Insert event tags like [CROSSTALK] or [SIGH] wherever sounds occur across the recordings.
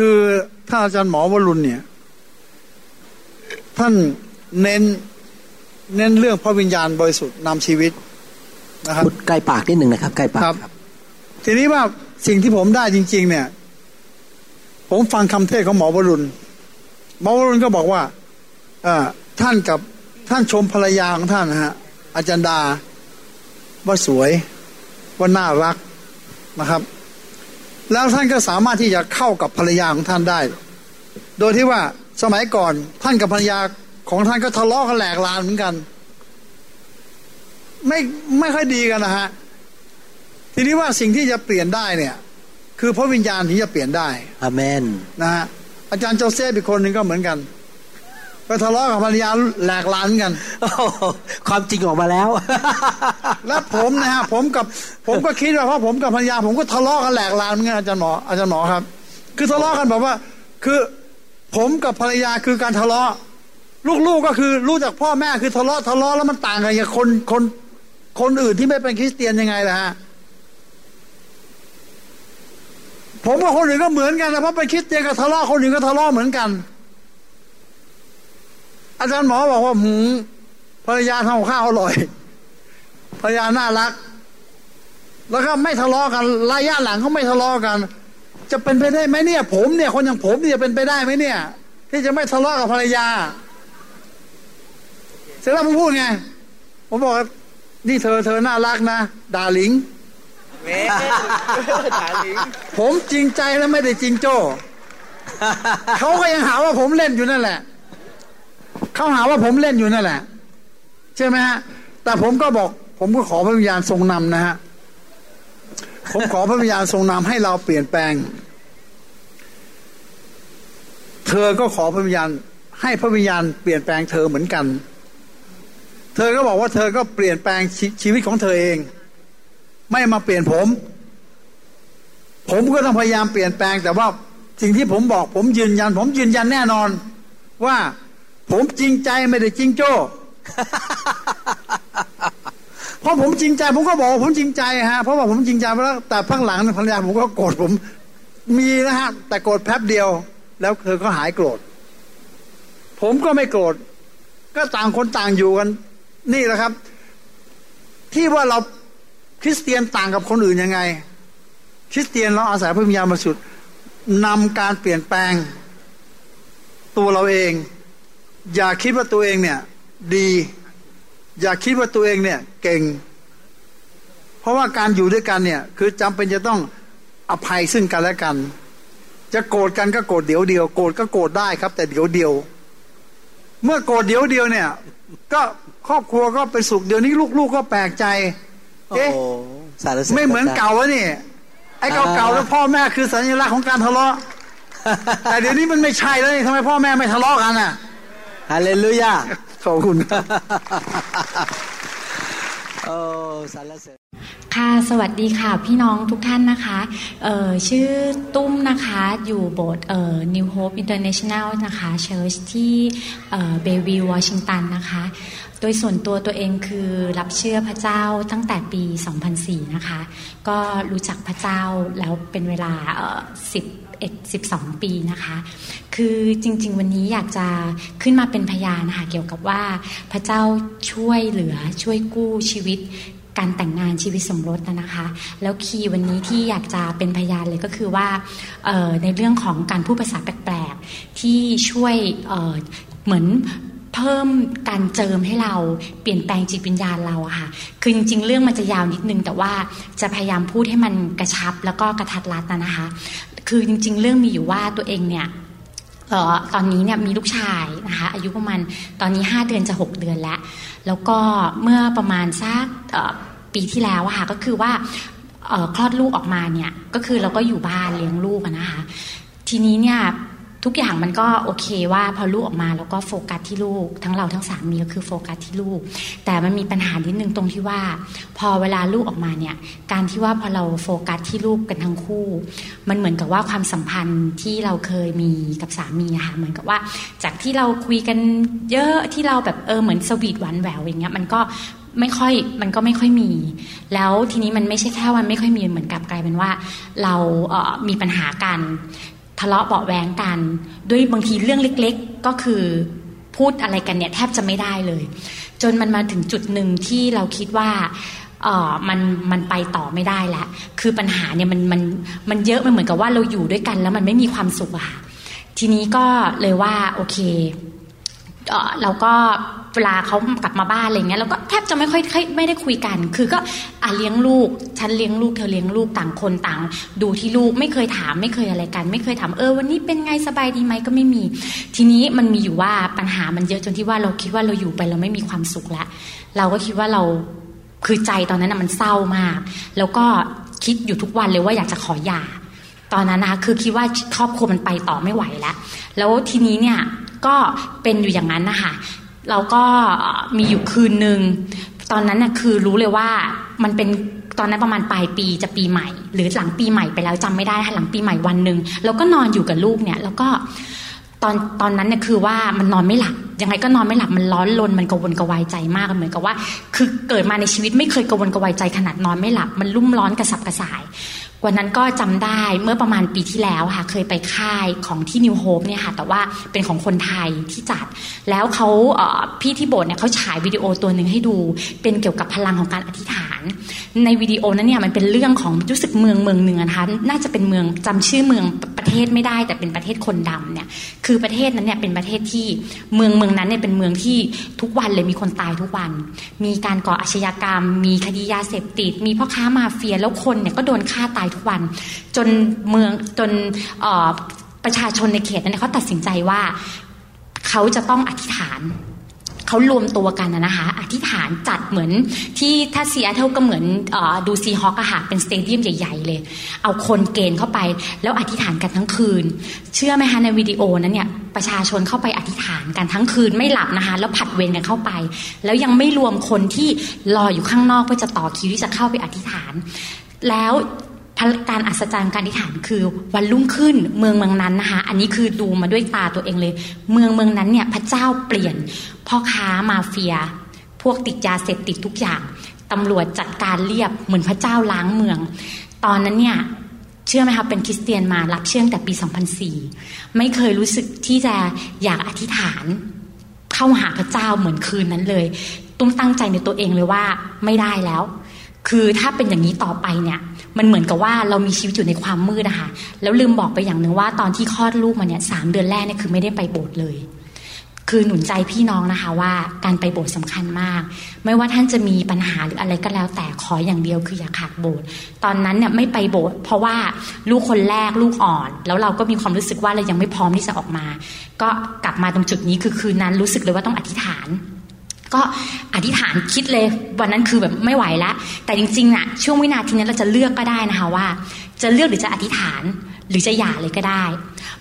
คือถ้าอาจารย์หมอวรุณเนี่ย ท่านเน้นเน้นเรื่องพระวิญญาณบริสุทธิ์นำชีวิตนะครับพูดใกล้ปากนิดหนึ่งนะครับใกล้ปากครับครับทีนี้ว่าสิ่งที่ผมได้จริง ๆ เนี่ย ผมฟังคำเทศน์ของหมอวรุณหมอวรุณก็บอกว่าเอ่อท่านกับท่านชมภรรยาของท่านนะฮะอาจารย์ดาว่าสวยว่าน่ารักนะครับ แล้วท่านก็สามารถที่จะเข้ากับภรรยาของท่านได้ โดยที่ว่าสมัยก่อนท่านกับภรรยาของท่านก็ทะเลาะกันแหลกลานเหมือนกัน ไม่ไม่ค่อยดีกันนะฮะทีนี้ว่าสิ่งที่จะเปลี่ยนได้เนี่ย คือพระวิญญาณที่จะเปลี่ยนได้อาเมนนะฮะอาจารย์โจเซฟอีกคนหนึ่งก็เหมือนกัน ก็ทะเลาะกับภรรยาแหลกลานกันโอ้โหความจริงออกมาแล้ว แล้วผมนะฮะผมกับผมก็คิดว่าเพราะผมกับภรรยา ผมก็ทะเลาะกันแหลกลานเหมือนกันอาจารย์หมออาจารย์หมอครับ คือทะเลาะกันแบบว่า คือผมกับภรรยาคือการทะเลาะ ลูกๆก็คือรู้จากพ่อแม่คือทะเลาะทะเลาะแล้วมันต่างกันกับคนคนคนอื่นที่ไม่เป็นคริสเตียนยังไงล่ะฮะผมกับคนอื่นก็เหมือนกันนะเพราะเป็นคริสเตียนก็ทะเลาะคนอื่นก็ทะเลาะเหมือนกัน อาจารย์หมอบอกว่าหืมภรรยาทำกับข้าวอร่อยภรรยาน่ารัก แล้วก็ไม่ทะเลาะกันระยะหลังเขาไม่ทะเลาะกัน จะเป็นไปได้ไหมเนี่ย ผมเนี่ย คนอย่างผมเนี่ยจะเป็นไปได้ไหมเนี่ย ที่จะไม่ทะเลาะกับภรรยา เสร็จแล้วผมพูดไง ผมบอกว่านี่เธอเธอน่ารักนะดาหลิงเว้ยถามลิงผมจริงใจแล้วไม่ได้จริงโจ้เขาก็ยังหาว่าผมเล่นอยู่นั่นแหละ เขาหาว่าผมเล่นอยู่นั่นแหละ ใช่ไหมฮะ แต่ผมก็บอก ผมก็ขอพระวิญญาณทรงนำนะฮะ ผมขอพระวิญญาณทรงนำให้เราเปลี่ยนแปลง เธอก็ขอพระวิญญาณให้พระวิญญาณเปลี่ยนแปลงเธอเหมือนกัน เธอก็บอกว่าเธอก็เปลี่ยนแปลงชีชีวิตของเธอเอง ไม่มาเปลี่ยนผม ผมก็ต้องพยายามเปลี่ยนแปลง แต่ว่าสิ่งที่ผมบอก ผมยืนยัน ผมยืนยันแน่นอนว่า ผมจริงใจไม่ได้จริงโจ้เพราะผมจริงใจ ผมก็บอกว่าผมจริงใจฮะเพราะว่าผมจริงใจไปแล้วแต่พักหลังภรรยาผมก็โกรธผมมีนะฮะแต่โกรธแป๊บเดียว แล้วเธอก็หายโกรธผมก็ไม่โกรธก็ต่างคนต่างอยู่กัน นี่แหละครับ ที่ว่าเราคริสเตียนต่างกับคนอื่นยังไง คริสเตียนเราอาศัยพระวิญญาณบริสุทธิ์นำการเปลี่ยนแปลงตัวเราเอง อย่าคิดว่าตัวเองเนี่ย ดี อย่าคิดว่าตัวเองเนี่ย เก่ง เพราะว่าการอยู่ด้วยกันเนี่ย คือจำเป็นจะต้องอภัยซึ่งกันและกัน จะโกรธกันก็โกรธเดี๋ยวเดียวโกรธก็โกรธได้ครับ แต่เดี๋ยวเดียว เมื่อโกรธเดี๋ยวเดียวเนี่ย ก็ครอบครัวก็เป็นสุขเดี๋ยวนี้ลูกๆก็แปลกใจโอ้เอ๊ะโหสารเสริญไม่เหมือนเก่าวะนี่ไอ้เก่าๆแล้วพ่อแม่คือสัญลักษณ์ของการทะเลาะแต่เดี๋ยวนี้มันไม่ใช่แล้วนี่ทำไมพ่อแม่ไม่ทะเลาะกันอะ ฮาเลลูยาขอบคุณครับโอ้สารเสริญค่ะ สวัสดีค่ะ พี่น้องทุกท่านนะคะเอ่อชื่อตุ้มนะคะ อยู่โบสถ์เอ่อ New Hope International นะคะ เชิร์ชที่เอ่อเบวิลวอชิงตันนะคะ โดยส่วนตัวตัวเองคือรับเชื่อพระเจ้าตั้งแต่ปี 2004 นะคะ ก็รู้จักพระเจ้าแล้วเป็นเวลาเอ่อ10 12 ปีนะคะ คือจริง ๆ วันนี้อยากจะขึ้นมาเป็นพยานนะคะเกี่ยวกับว่าพระเจ้าช่วยเหลือช่วยกู้ชีวิตการแต่งงานชีวิตสมรสนะนะคะ แล้วคีย์วันนี้ที่อยากจะเป็นพยานเลยก็คือว่าในเรื่องของการพูดภาษาแปลกๆ ที่ช่วยเเหมือนเพิ่มการเจิมให้เราเปลี่ยนแปลงจิตวิญญาณเราอะค่ะ คือจริง ๆ เรื่องมันจะยาวนิดนึง แต่ว่าจะพยายามพูดให้มันกระชับแล้วก็กระทัดรัดนะนะคะ คือจริง ๆ เรื่องมีอยู่ว่าตัวเองเนี่ยออตอนนี้เนี่ยมีลูกชายนะคะอายุประมาณตอนนี้ 5 เดือนจะ 6 เดือนแล้ว แล้วก็เมื่อประมาณสักปีที่แล้วอะค่ะก็คือว่าคลอดลูกออกมาเนี่ยก็คือเราก็อยู่บ้านเลี้ยงลูกนะคะทีนี้เนี่ย ทุกอย่างมันก็โอเคว่าพอลูกออกมาแล้วก็โฟกัสที่ลูก ทั้งเราทั้งสามีก็คือโฟกัสที่ลูก แต่มันมีปัญหานิดนึงตรงที่ว่า พอเวลาลูกออกมาเนี่ยการที่ว่าพอเราโฟกัสที่ลูกกันทั้งคู่ มันเหมือนกับว่าความสัมพันธ์ที่เราเคยมีกับสามีอะค่ะเหมือนกับว่า จากที่เราคุยกันเยอะที่เราแบบเออเหมือนสวีทหวานแหววอย่างเงี้ยมันก็ไม่ค่อยมันก็ไม่ค่อยมี แล้วทีนี้มันไม่ใช่แค่วันไม่ค่อยมีเหมือนกับกลายเป็นว่า เราเออมีปัญหากัน ทะเลาะเบาแวงกัน ด้วยบางทีเรื่องเล็กๆก็คือพูดอะไรกันเนี่ยแทบจะไม่ได้เลย จนมันมาถึงจุดหนึ่งที่เราคิดว่าเออมันมันไปต่อไม่ได้แล้วคือปัญหาเนี่ยมันมันมันเยอะมันเหมือนกับว่าเราอยู่ด้วยกัน แล้วมันไม่มีความสุขอะค่ะทีนี้ก็เลยว่าโอเคเออเราก็ เวลาเขากลับมาบ้านอะไรเงี้ยเราก็แทบจะไม่ค่อยไม่ได้คุยกัน คือก็อะเลี้ยงลูกฉันเลี้ยงลูกเธอเลี้ยงลูกต่างคนต่าง ดูที่ลูกไม่เคยถามไม่เคยอะไรกัน ไม่เคยถามเออวันนี้เป็นไงสบายดีไหมก็ไม่มี ทีนี้มันมีอยู่ว่าปัญหามันเยอะจนที่ว่าเราคิดว่าเราอยู่ไปเราไม่มีความสุขล้วเราก็คิดว่าเราคือใจตอนนั้นนะมันเศร้ามาก แล้วก็คิดอยู่ทุกวันเลยว่าอยากจะขอหย่าตอนนั้นนะคะคือคิดว่าครอบครัวมันไปต่อไม่ไหวแล้ว แล้วทีนี้เนี่ยก็เป็นอยู่อย่างนั้นนะคะ เราก็มีอยู่คืนหนึ่งตอนนั้นน่ะคือรู้เลยว่ามันเป็นตอนนั้นประมาณปลายปีจะปีใหม่ หรือหลังปีใหม่ไปแล้วจำไม่ได้ค่ะหลังปีใหม่วันหนึ่งแล้วก็นอนอยู่กับลูกเนี่ย แล้วก็ตอนตอนนั้นเนี่ยคือว่ามันนอนไม่หลับยังไงก็นอนไม่หลับมันร้อนรนมันกระวนกระวายใจมากเหมือนกับว่า คือเกิดมาในชีวิตไม่เคยกระวนกระวายใจขนาดนอนไม่หลับ มันรุ่มร้อนกระสับกระส่าย วันนั้นก็จำได้เมื่อประมาณปีที่แล้วค่ะ เคยไปค่ายของที่นิวโฮปเนี่ยค่ะแต่ว่าเป็นของคนไทยที่จัด แล้วเขาเพี่ที่โบสถ์เนี่ยเขาฉายวิดีโอตัวหนึ่งให้ดู เป็นเกี่ยวกับพลังของการอธิษฐาน ในวิดีโอนั้นเนี่ยมันเป็นเรื่องของรู้สึกเมืองเมืองหนึ่งนะคะน่าจะเป็นเมืองจำชื่อเมืองประเทศไม่ได้ แต่เป็นประเทศคนดำเนี่ยคือประเทศนั้นเนี่ยเป็นประเทศที่เมืองเมืองนั้นเนี่ยเป็นเมืองที่ทุกวันเลยมีคนตายทุกวัน มีการก่ออาชญากรรม มีคดียาเสพติด มีพ่อค้ามาเฟียแล้วคนเนี่ยก็โดนฆ่าตายทุกวัน จนเมืองจนประชาชนในเขตนั้นเนี่ยเขาตัดสินใจว่าเขาจะต้องอธิษฐานเขารวมตัวกันนะคะอธิษฐานจัดเหมือนที่ถ้าซีแอตเทิลก็เหมือนดู Seahawks อะค่ะเป็น stadium ใหญ่ ๆ เลย เอาคนเกณฑ์เข้าไป แล้วอธิษฐานกันทั้งคืน เชื่อไหมคะในวิดีโอนั้นเนี่ยประชาชนเข้าไปอธิษฐานกันทั้งคืนไม่หลับนะคะแล้วผัดเวรกันเข้าไป แล้วยังไม่รวมคนที่รออยู่ข้างนอกเพื่อจะต่อคิวที่จะเข้าไปอธิษฐาน แล้ว การอัศจรรย์การอธิษฐานคือวันรุ่งขึ้นเมืองเมืองนั้นนะคะ อันนี้คือดูมาด้วยตาตัวเองเลย เมืองเมืองนั้นเนี่ยพระเจ้าเปลี่ยนพ่อค้ามาเฟีย พวกติดยาเสพติดทุกอย่างตำรวจจัดการเรียบเหมือนพระเจ้าล้างเมือง ตอนนั้นเนี่ยเชื่อไหมคะเป็นคริสเตียนมารับเชื่องแต่ปี 2004 ไม่เคยรู้สึกที่จะอยากอธิษฐานเข้าหาพระเจ้าเหมือนคืนนั้นเลย ตุ้มตั้งใจในตัวเองเลยว่าไม่ได้แล้ว คือถ้าเป็นอย่างนี้ต่อไปเนี่ย มันเหมือนกับว่าเรามีชีวิตอยู่ในความมืดนะคะแล้วลืมบอกไปอย่างหนึ่งว่าตอนที่คลอดลูกมาเนี่ยสามเดือนแรกเนี่ยคือไม่ได้ไปโบสถ์เลย คือหนุนใจพี่น้องนะคะว่าการไปโบสถ์สำคัญมาก ไม่ว่าท่านจะมีปัญหาหรืออะไรก็แล้ว แต่ขออย่างเดียวคืออย่าขาดโบสถ์ตอนนั้นเนี่ยไม่ไปโบสถ์เพราะว่าลูกคนแรกลูกอ่อน แล้วเราก็มีความรู้สึกว่าเรายังไม่พร้อมที่จะออกมา ก็กลับมาตรงจุดนี้คือคืนนั้นรู้สึกเลยว่าต้องอธิษฐาน ก็อธิษฐานคิดเลยวันนั้นคือแบบไม่ไหวแล้วแต่จริงๆน่ะช่วงวินาทีนั้นเราจะเลือกก็ได้นะคะว่า จะเลือกหรือจะอธิษฐานหรือจะหย่าเลยก็ได้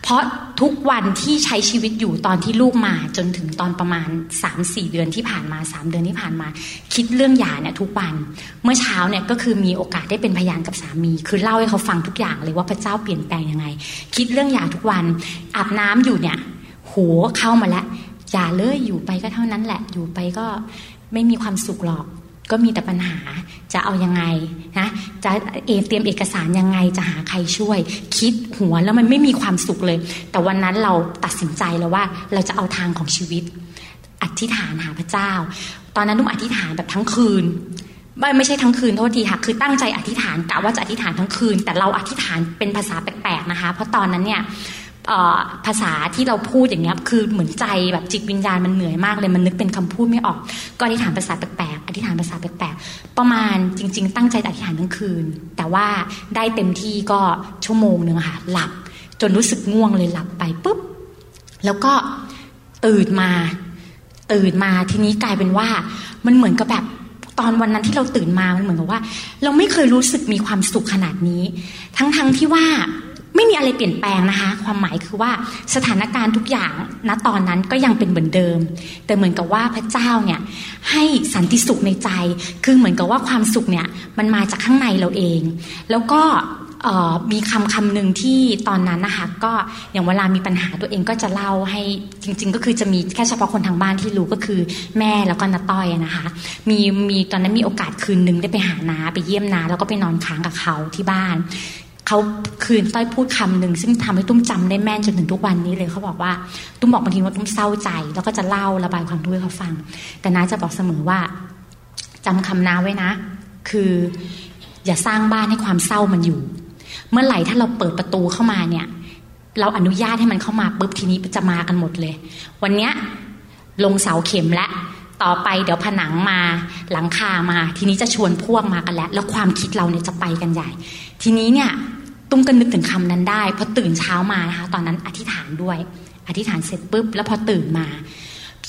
เพราะทุกวันที่ใช้ชีวิตอยู่ตอนที่ลูกมาจนถึงตอนประมาณ 3-4 เดือนที่ผ่านมา 3 เดือนที่ผ่านมา คิดเรื่องหย่าเนี่ยทุกวัน เมื่อเช้าเนี่ยก็คือมีโอกาสได้เป็นพยานกับสามี คือเล่าให้เขาฟังทุกอย่างเลยว่าพระเจ้าเปลี่ยนแปลงยังไง คิดเรื่องหย่าทุกวันอาบน้ำอยู่เนี่ยหัวเข้ามาแล้ว อย่าเลยอยู่ไปก็เท่านั้นแหละ อยู่ไปก็ไม่มีความสุขหรอก ก็มีแต่ปัญหาจะเอายังไงนะจะเอเตรียมเอกสารยังไงจะหาใครช่วย คิดหัวแล้วมันไม่มีความสุขเลย แต่วันนั้นเราตัดสินใจแล้วว่าเราจะเอาทางของชีวิต อธิษฐานหาพระเจ้า ตอนนั้นนุ่มอธิษฐานแบบทั้งคืนไม่ไม่ใช่ทั้งคืนโทษทีค่ะคือตั้งใจอธิษฐานกะว่าจะอธิษฐานทั้งคืน แต่เราอธิษฐานเป็นภาษาแปลกๆนะคะ เพราะตอนนั้นเนี่ย ภาษาที่เราพูดอย่างเงี้ยคือเหมือนใจแบบจิตวิญญาณมันเหนื่อยมากเลยมันนึกเป็นคำพูดไม่ออก ก็อธิษฐานภาษาแปลกๆอธิษฐานภาษาแปลกๆประมาณจริง ๆ ตั้งใจอธิษฐานทั้งคืน แต่ว่าได้เต็มที่ก็ชั่วโมงหนึ่งค่ะหลับ จนรู้สึกง่วงเลยหลับไปปุ๊บแล้วก็ตื่นมาตื่นมาทีนี้กลายเป็นว่ามันเหมือนกับแบบตอนวันนั้นที่เราตื่นมามันเหมือนกับว่า เราไม่เคยรู้สึกมีความสุขขนาดนี้ ทั้งๆทที่ว่า ไม่มีอะไรเปลี่ยนแปลงนะคะ ความหมายคือว่าสถานการณ์ทุกอย่างณตอนนั้นก็ยังเป็นเหมือนเดิม แต่เหมือนกับว่าพระเจ้าเนี่ยให้สันติสุขในใจ คือเหมือนกับว่าความสุขเนี่ยมันมาจากข้างในเราเอง แล้วก็มีคำคำหนึ่งที่ตอนนั้นนะคะก็อย่างเวลามีปัญหาตัวเองก็จะเล่าให้จริง ๆ ก็คือจะมีแค่เฉพาะคนทางบ้านที่รู้ก็คือแม่แล้วก็นาต้อยนะคะมีมีตอนนั้นมีโอกาสคืนหนึ่งได้ไปหานาไปเยี่ยมนาแล้วก็ไปนอนค้างกับเขาที่บ้าน เขาคืนต้อยพูดคำหนึ่งซึ่งทำให้ตุ้มจำได้แม่นจนถึงทุกวันนี้เลยเขาบอกว่าตุ้มบอกบางทีว่าตุ้มเศร้าใจ แล้วก็จะเล่าระบายความทุกข์ให้เขาฟัง แต่น้าจะบอกเสมอว่าจำคำน้าไว้นะ คือ อย่าสร้างบ้านให้ความเศร้ามันอยู่ เมื่อไหร่ถ้าเราเปิดประตูเข้ามาเนี่ย เราอนุญาตให้มันเข้ามาปุ๊บทีนี้จะมากันหมดเลย วันเนี้ยลงเสาเข็มและต่อไปเดี๋ยวผนังมาหลังคามา ทีนี้จะชวนพวกมากันแล้ว แล้วความคิดเราเนี่ยจะไปกันใหญ่ ทีนี้เนี่ย ตุ้มก็นึกถึงคำนั้นได้พอตื่นเช้ามานะคะตอนนั้นอธิษฐานด้วย อธิษฐานเสร็จปุ๊บ แล้วพอตื่นมา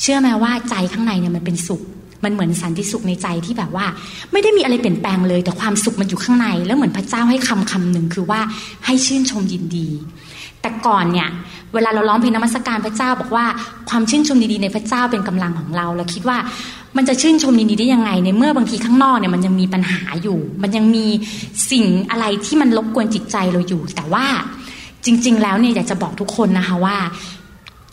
เชื่อไหมว่าใจข้างในเนี่ยมันเป็นสุข มันเหมือนสันติสุขในใจที่แบบว่า ไม่ได้มีอะไรเปลี่ยนแปลงเลย แต่ความสุขมันอยู่ข้างใน แล้วเหมือนพระเจ้าให้คำคำหนึ่งคือว่าให้ชื่นชมยินดี แต่ก่อนเนี่ยเวลาเราร้องเพลงนมัสการพระเจ้าบอกว่าความชื่นชมดีๆในพระเจ้าเป็นกำลังของเราเราคิดว่ามันจะชื่นชมดีๆได้ยังไงในเมื่อบางทีข้างนอกเนี่ยมันยังมีปัญหาอยู่ มันยังมีสิ่งอะไรที่มันรบกวนจิตใจเราอยู่ แต่ว่าจริง ๆ แล้วเนี่ยอยากจะบอกทุกคนนะคะว่า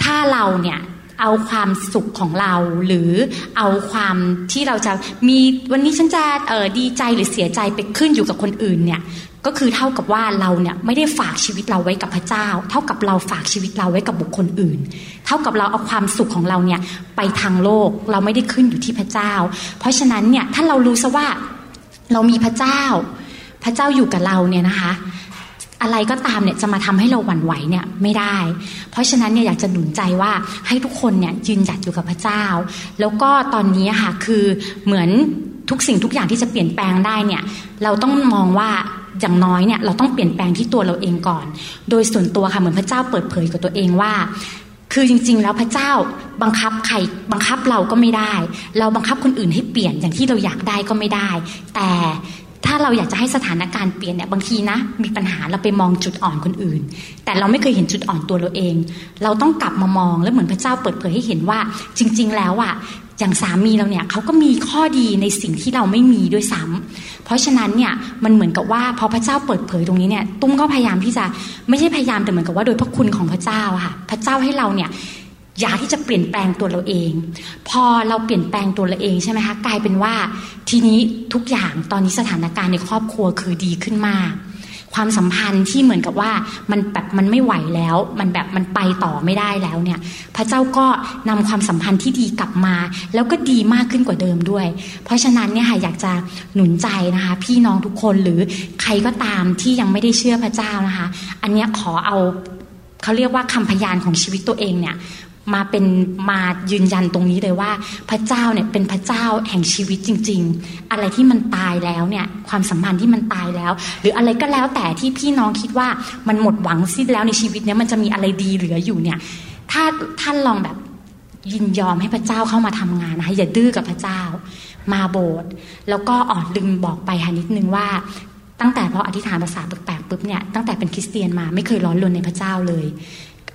ถ้าเราเนี่ยเอาความสุขของเราหรือเอาความที่เราจะมีวันนี้ฉันจะเออดีใจหรือเสียใจไปขึ้นอยู่กับคนอื่นเนี่ย ก็คือเท่ากับว่าเราเนี่ยไม่ได้ฝากชีวิตเราไว้กับพระเจ้า เท่ากับเราฝากชีวิตเราไว้กับบุคคลอื่น เท่ากับเราเอาความสุขของเราเนี่ยไปทางโลกเราไม่ได้ขึ้นอยู่ที่พระเจ้า เพราะฉะนั้นเนี่ยถ้าเรารู้ซะว่าเรามีพระเจ้า พระเจ้าอยู่กับเราเนี่ยนะคะ อะไรก็ตามเนี่ยจะมาทำให้เราหวั่นไหวเนี่ยไม่ได้ เพราะฉะนั้นเนี่ยอยากจะหนุนใจว่าให้ทุกคนเนี่ยยืนหยัดอยู่กับพระเจ้า แล้วก็ตอนนี้ค่ะคือเหมือนทุกสิ่งทุกอย่างที่จะเปลี่ยนแปลงได้เนี่ยเราต้องมองว่า อย่างน้อยเนี่ยเราต้องเปลี่ยนแปลงที่ตัวเราเองก่อน โดยส่วนตัวค่ะเหมือนพระเจ้าเปิดเผยกับตัวเองว่า คือจริง ๆ แล้วพระเจ้าบังคับใครบังคับเราก็ไม่ได้ เราบังคับคนอื่นให้เปลี่ยนอย่างที่เราอยากได้ก็ไม่ได้ แต่ถ้าเราอยากจะให้สถานการณ์เปลี่ยนเนี่ยบางทีนะมีปัญหาเราไปมองจุดอ่อนคนอื่น แต่เราไม่เคยเห็นจุดอ่อนตัวเราเอง เราต้องกลับมามองแล้วเหมือนพระเจ้าเปิดเผยให้เห็นว่า จริง ๆ แล้วอะ อย่างสามีเราเนี่ยเขาก็มีข้อดีในสิ่งที่เราไม่มีด้วยซ้ำเพราะฉะนั้นเนี่ยมันเหมือนกับว่าพอพระเจ้าเปิดเผยตรงนี้เนี่ยตุ้มก็พยายามที่จะไม่ใช่พยายามแต่เหมือนกับว่าโดยพระคุณของพระเจ้าค่ะ พระเจ้าให้เราเนี่ยอยากที่จะเปลี่ยนแปลงตัวเราเอง พอเราเปลี่ยนแปลงตัวเราเองใช่ไหมคะกลายเป็นว่าทีนี้ทุกอย่างตอนนี้สถานการณ์ในครอบครัวคือดีขึ้นมาก ความสัมพันธ์ที่เหมือนกับว่ามันแบบมันไม่ไหวแล้ว มันแบบมันไปต่อไม่ได้แล้วเนี่ย พระเจ้าก็นำความสัมพันธ์ที่ดีกลับมา แล้วก็ดีมากขึ้นกว่าเดิมด้วย เพราะฉะนั้นเนี่ยค่ะอยากจะหนุนใจนะคะ พี่น้องทุกคนหรือใครก็ตามที่ยังไม่ได้เชื่อพระเจ้านะคะ อันเนี้ยขอเอาเขาเรียกว่าคำพยานของชีวิตตัวเองเนี่ย มาเป็นมายืนยันตรงนี้เลยว่า พระเจ้าเนี่ยเป็นพระเจ้าแห่งชีวิตจริง ๆ อะไรที่มันตายแล้วเนี่ยความสัมพันธ์ที่มันตายแล้ว หรืออะไรก็แล้วแต่ที่พี่น้องคิดว่ามันหมดหวังสิ้นแล้วในชีวิตเนี้ยมันจะมีอะไรดีเหลืออยู่เนี่ยถ้าท่านลองแบบยินยอมให้พระเจ้าเข้ามาทำงานนะคะอย่าดื้อกับพระเจ้า มาโบสถ์แล้วก็อ่อนลืมบอกไปค่ะนิดนึงว่าตั้งแต่พออธิษฐานภาษาแปลกๆปุ๊บเนี่ยตั้งแต่เป็นคริสเตียนมาไม่เคยร้อนรนในพระเจ้าเลย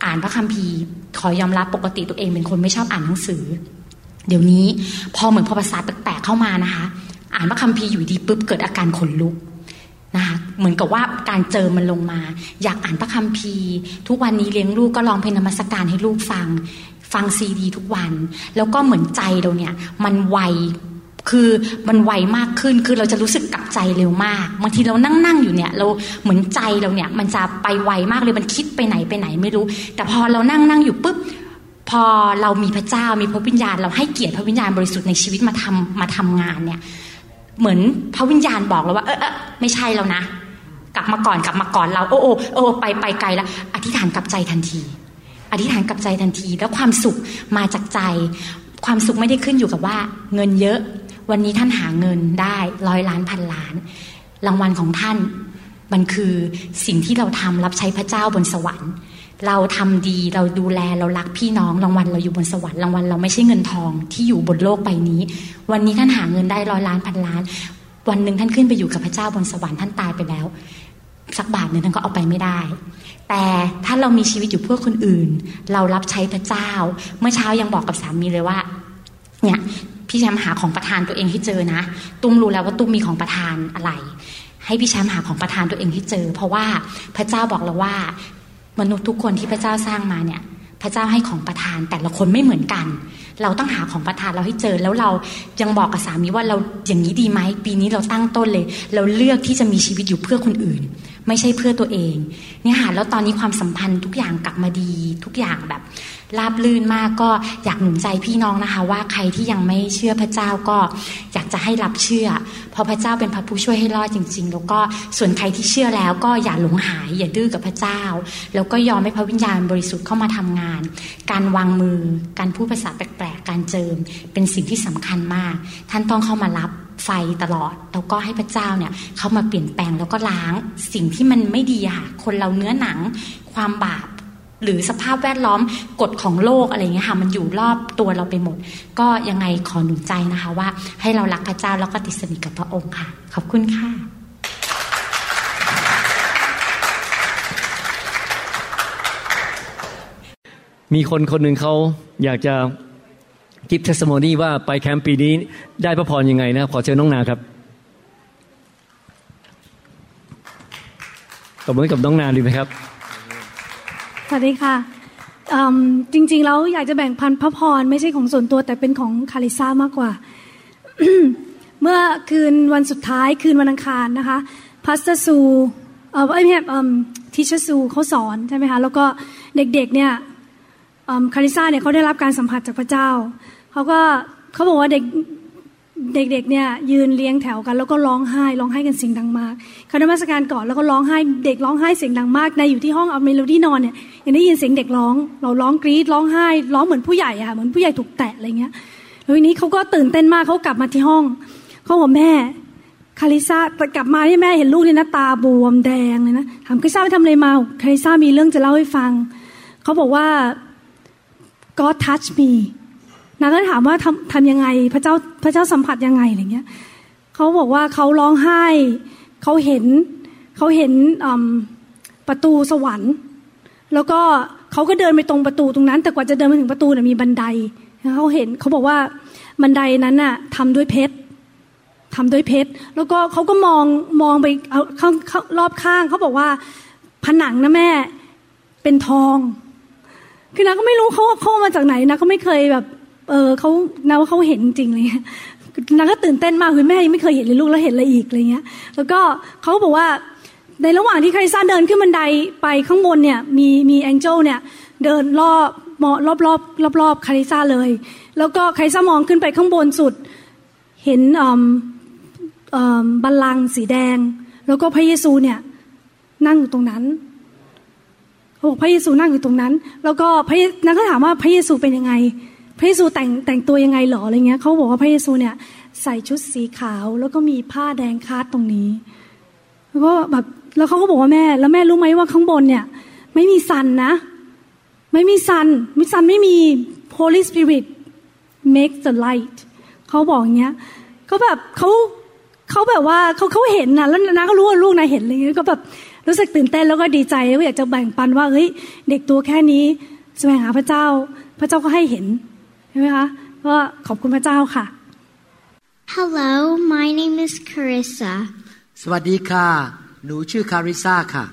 อ่านพระคัมภีร์ขอยอมรับปกติตัวเองเป็นคนไม่ชอบอ่านหนังสือ เดี๋ยวนี้พอเหมือนพอภาษาแปลกๆเข้ามานะคะ อ่านพระคัมภีร์อยู่ดีปุ๊บเกิดอาการขนลุกนะคะเหมือนกับว่าการเจอมันลงมา อยากอ่านพระคัมภีร์ ทุกวันนี้เลี้ยงลูกก็ลองเพลงนมัสการให้ลูกฟัง ฟังซีดีทุกวัน แล้วก็เหมือนใจเราเนี่ย มันไว คือมันไวมากขึ้นคือเราจะรู้สึกกลับใจเร็วมากบางทีเรานั่งนั่งอยู่เนี่ย เราเหมือนใจเราเนี่ย มันจะไปไวมากเลยมันคิดไปไหนไปไหนไม่รู้ แต่พอเรานั่งนั่งอยู่ปุ๊บพอเรามีพระเจ้ามีพระวิญญาณ เราให้เกียรติพระวิญญาณบริสุทธิ์ในชีวิตมาทำมาทำงานเนี่ย เหมือนพระวิญญาณบอกเราว่า เออเออไม่ใช่แล้วนะ กลับมาก่อนกลับมาก่อนเราโอ้โอ้โอ้ไปไปไกลแล้ว อธิษฐานกลับใจทันที อธิษฐานกลับใจทันที แล้วความสุขมาจากใจ ความสุขไม่ได้ขึ้นอยู่กับว่า เงินเยอะ วันนี้ท่านหาเงินได้ร้อยล้านพันล้าน รางวัลของท่านมันคือสิ่งที่เราทำรับใช้พระเจ้าบนสวรรค์ เราทำดีเราดูแลเรารักพี่น้องรางวัลเราอยู่บนสวรรค์รางวัลเราไม่ใช่เงินทองที่อยู่บนโลกใบนี้ วันนี้ท่านหาเงินได้ร้อยล้านพันล้าน วันหนึ่งท่านขึ้นไปอยู่กับพระเจ้าบนสวรรค์ท่านตายไปแล้ว สักบาทหนึ่งท่านก็เอาไปไม่ได้ แต่ถ้าเรามีชีวิตอยู่เพื่อคนอื่น เรารับใช้พระเจ้า เมื่อเช้ายังบอกกับสามีเลยว่าเนี่ย พี่แชมป์หาของประทานตัวเองให้เจอนะ ตุ้มรู้แล้วว่าตุ้มมีของประทานอะไร ให้พี่แชมป์หาของประทานตัวเองให้เจอ เพราะว่าพระเจ้าบอกเราว่ามนุษย์ทุกคนที่พระเจ้าสร้างมาเนี่ย พระเจ้าให้ของประทานแต่ละคนไม่เหมือนกัน เราต้องหาของประทานเราให้เจอ แล้วเรายังบอกกับสามีว่าเราอย่างนี้ดีไหมปีนี้เราตั้งต้นเลย เราเลือกที่จะมีชีวิตอยู่เพื่อคนอื่น ไม่ใช่เพื่อตัวเอง เนี่ยค่ะแล้วตอนนี้ความสัมพันธ์ทุกอย่างกลับมาดีทุกอย่างแบบ ราบลื่นมากก็อยากหนุนใจพี่น้องนะคะ ว่าใครที่ยังไม่เชื่อพระเจ้าก็อยากจะให้รับเชื่อ เพราะพระเจ้าเป็นพระผู้ช่วยให้รอดจริง ๆ แล้วก็ส่วนใครที่เชื่อแล้วก็อย่าหลงหายอย่าดื้อกับพระเจ้า แล้วก็ยอมให้พระวิญญาณบริสุทธิ์เข้ามาทำงาน การวางมือ การพูดภาษาแปลกๆ การเจิม เป็นสิ่งที่สำคัญมาก ท่านต้องเข้ามารับไฟตลอดแล้วก็ให้พระเจ้าเนี่ยเข้ามาเปลี่ยนแปลงแล้วก็ล้างสิ่งที่มันไม่ดีค่ะคนเราเนื้อหนังความบาป หรือสภาพแวดล้อมกฎของโลกอะไรเงี้ยค่ะมันอยู่รอบตัวเราไปหมด ก็ยังไงขอหนุนใจนะคะว่าให้เรารักพระเจ้าแล้วก็ติดสนิทกับพระองค์ค่ะ ขอบคุณค่ะมีคนคนหนึ่งเขาอยากจะ give testimony ว่าไปแคมป์ปีนี้ได้พระพรยังไงนะขอเชิญน้องนาครับตบมือกับน้องนาดีไหมครับ วัสดีค่ะจริงๆแล้วอยากจะแบ่งปันพระพรไม่ใช่ของส่วนตัวแต่เป็นของคาริซ่ามากกว่า เมื่อคืนวันสุดท้ายคืนวันอังคารนะคะ Pastor ซูเออไม่ใช่ Teacher ซูเขาสอนใช่ไหมคะแล้วก็เด็กๆเนี่ยคาริซ่าเนี่ยเขาได้รับการสัมผัสจากพระเจ้าเขาก็เขาบอกว่าเด็ก เด็กๆเนี่ยยืนเรียงแถวกัน แล้วก็ร้องไห้ร้องไห้กันเสียงดังมากเขานมัสการก่อนแล้วก็ร้องไห้เด็กร้องไห้เสียงดังมากในอยู่ที่ห้องเอาเมโลดี้นอนเนี่ยยังได้ยินเสียงเด็กร้อง เราร้องกรี๊ดร้องไห้ร้องเหมือนผู้ใหญ่อะค่ะเหมือนผู้ใหญ่ถูกแตะอะไรเงี้ยแล้วทีนี้เขาก็ตื่นเต้นมากเขากลับมาที่ห้องเขาบอกแม่คาริซาแต่กลับมาที่แม่เห็นลูกเนี่ยนะตาบวมแดงเลยนะถามคาริซาไปทำอะไรมาคาริซามีเรื่องจะเล่าให้ฟังเขาบอกว่า God touch me นางก็ถามว่าทำทำยังไงพระเจ้าพระเจ้าสัมผัสยังไงอะไรเงี้ยเขาบอกว่าเขาร้องไห้เขาเห็นเขาเห็นประตูสวรรค์ แล้วก็เขาก็เดินไปตรงประตูตรงนั้น แต่กว่าจะเดินไปถึงประตูเนี่ยมีบันไดเขาเห็นเขาบอกว่าบันไดนั้นน่ะทำด้วยเพชรทำด้วยเพชรแล้วก็เขาก็มองมองไปเอาข้างรอบข้างเขาบอกว่าผนังนะแม่เป็นทอง คือนาก็ไม่รู้เขาเข้ามาจากไหนนะก็ไม่เคยแบบ เออเขานาว่าเขาเห็นจริงเลยนางก็ตื่นเต้นมากคือแม่ยังไม่เคยเห็นเลยลูกแล้วเห็นอะไรอีกอะไรเงี้ย แล้วก็เขาบอกว่าในระหว่างที่คาริซ่าเดินขึ้นบันไดไปข้างบนเนี่ยมีมีแองเจิลเนี่ยเดินรอบมอรอบรอบรอบรอบคาริซ่าเลย แล้วก็คาริซ่ามองขึ้นไปข้างบนสุด เห็นบัลลังก์สีแดง แล้วก็พระเยซูเนี่ยนั่งอยู่ตรงนั้นเขาบอกพระเยซูนั่งอยู่ตรงนั้น แล้วก็พระนางก็ถามว่าพระเยซูเป็นยังไง พระเยซูแต่งแต่งตัวยังไงหรออะไรเงี้ยเขาบอกว่าพระเยซูเนี่ยใส่ชุดสีขาว แล้วก็มีผ้าแดงคาดตรงนี้แล้วก็แบบแล้วเขาก็บอกว่าแม่ แล้วแม่รู้ไหมว่าข้างบนเนี่ย ไม่มีซันนะ ไม่มีซันมิซันไม่มี Holy Spirit make the light เขาบอกอย่างเงี้ยเขาแบบเขาเขาแบบว่าเขาเขาเห็นนะแล้วนาก็รู้ว่าลูกนาเห็นอะไรเงี้ยก็แบบรู้สึกตื่นเต้นแล้วก็ดีใจแล้วอยากจะแบ่งปันว่าเฮ้ยเด็กตัวแค่นี้แสวงหาพระเจ้า พระเจ้าก็ให้เห็น ใช่ไหมคะก็ขอบคุณพระเจ้าค่ะ Hello my name is Carissa สวัสดีค่ะ หนูชื่อคาริซาค่ะ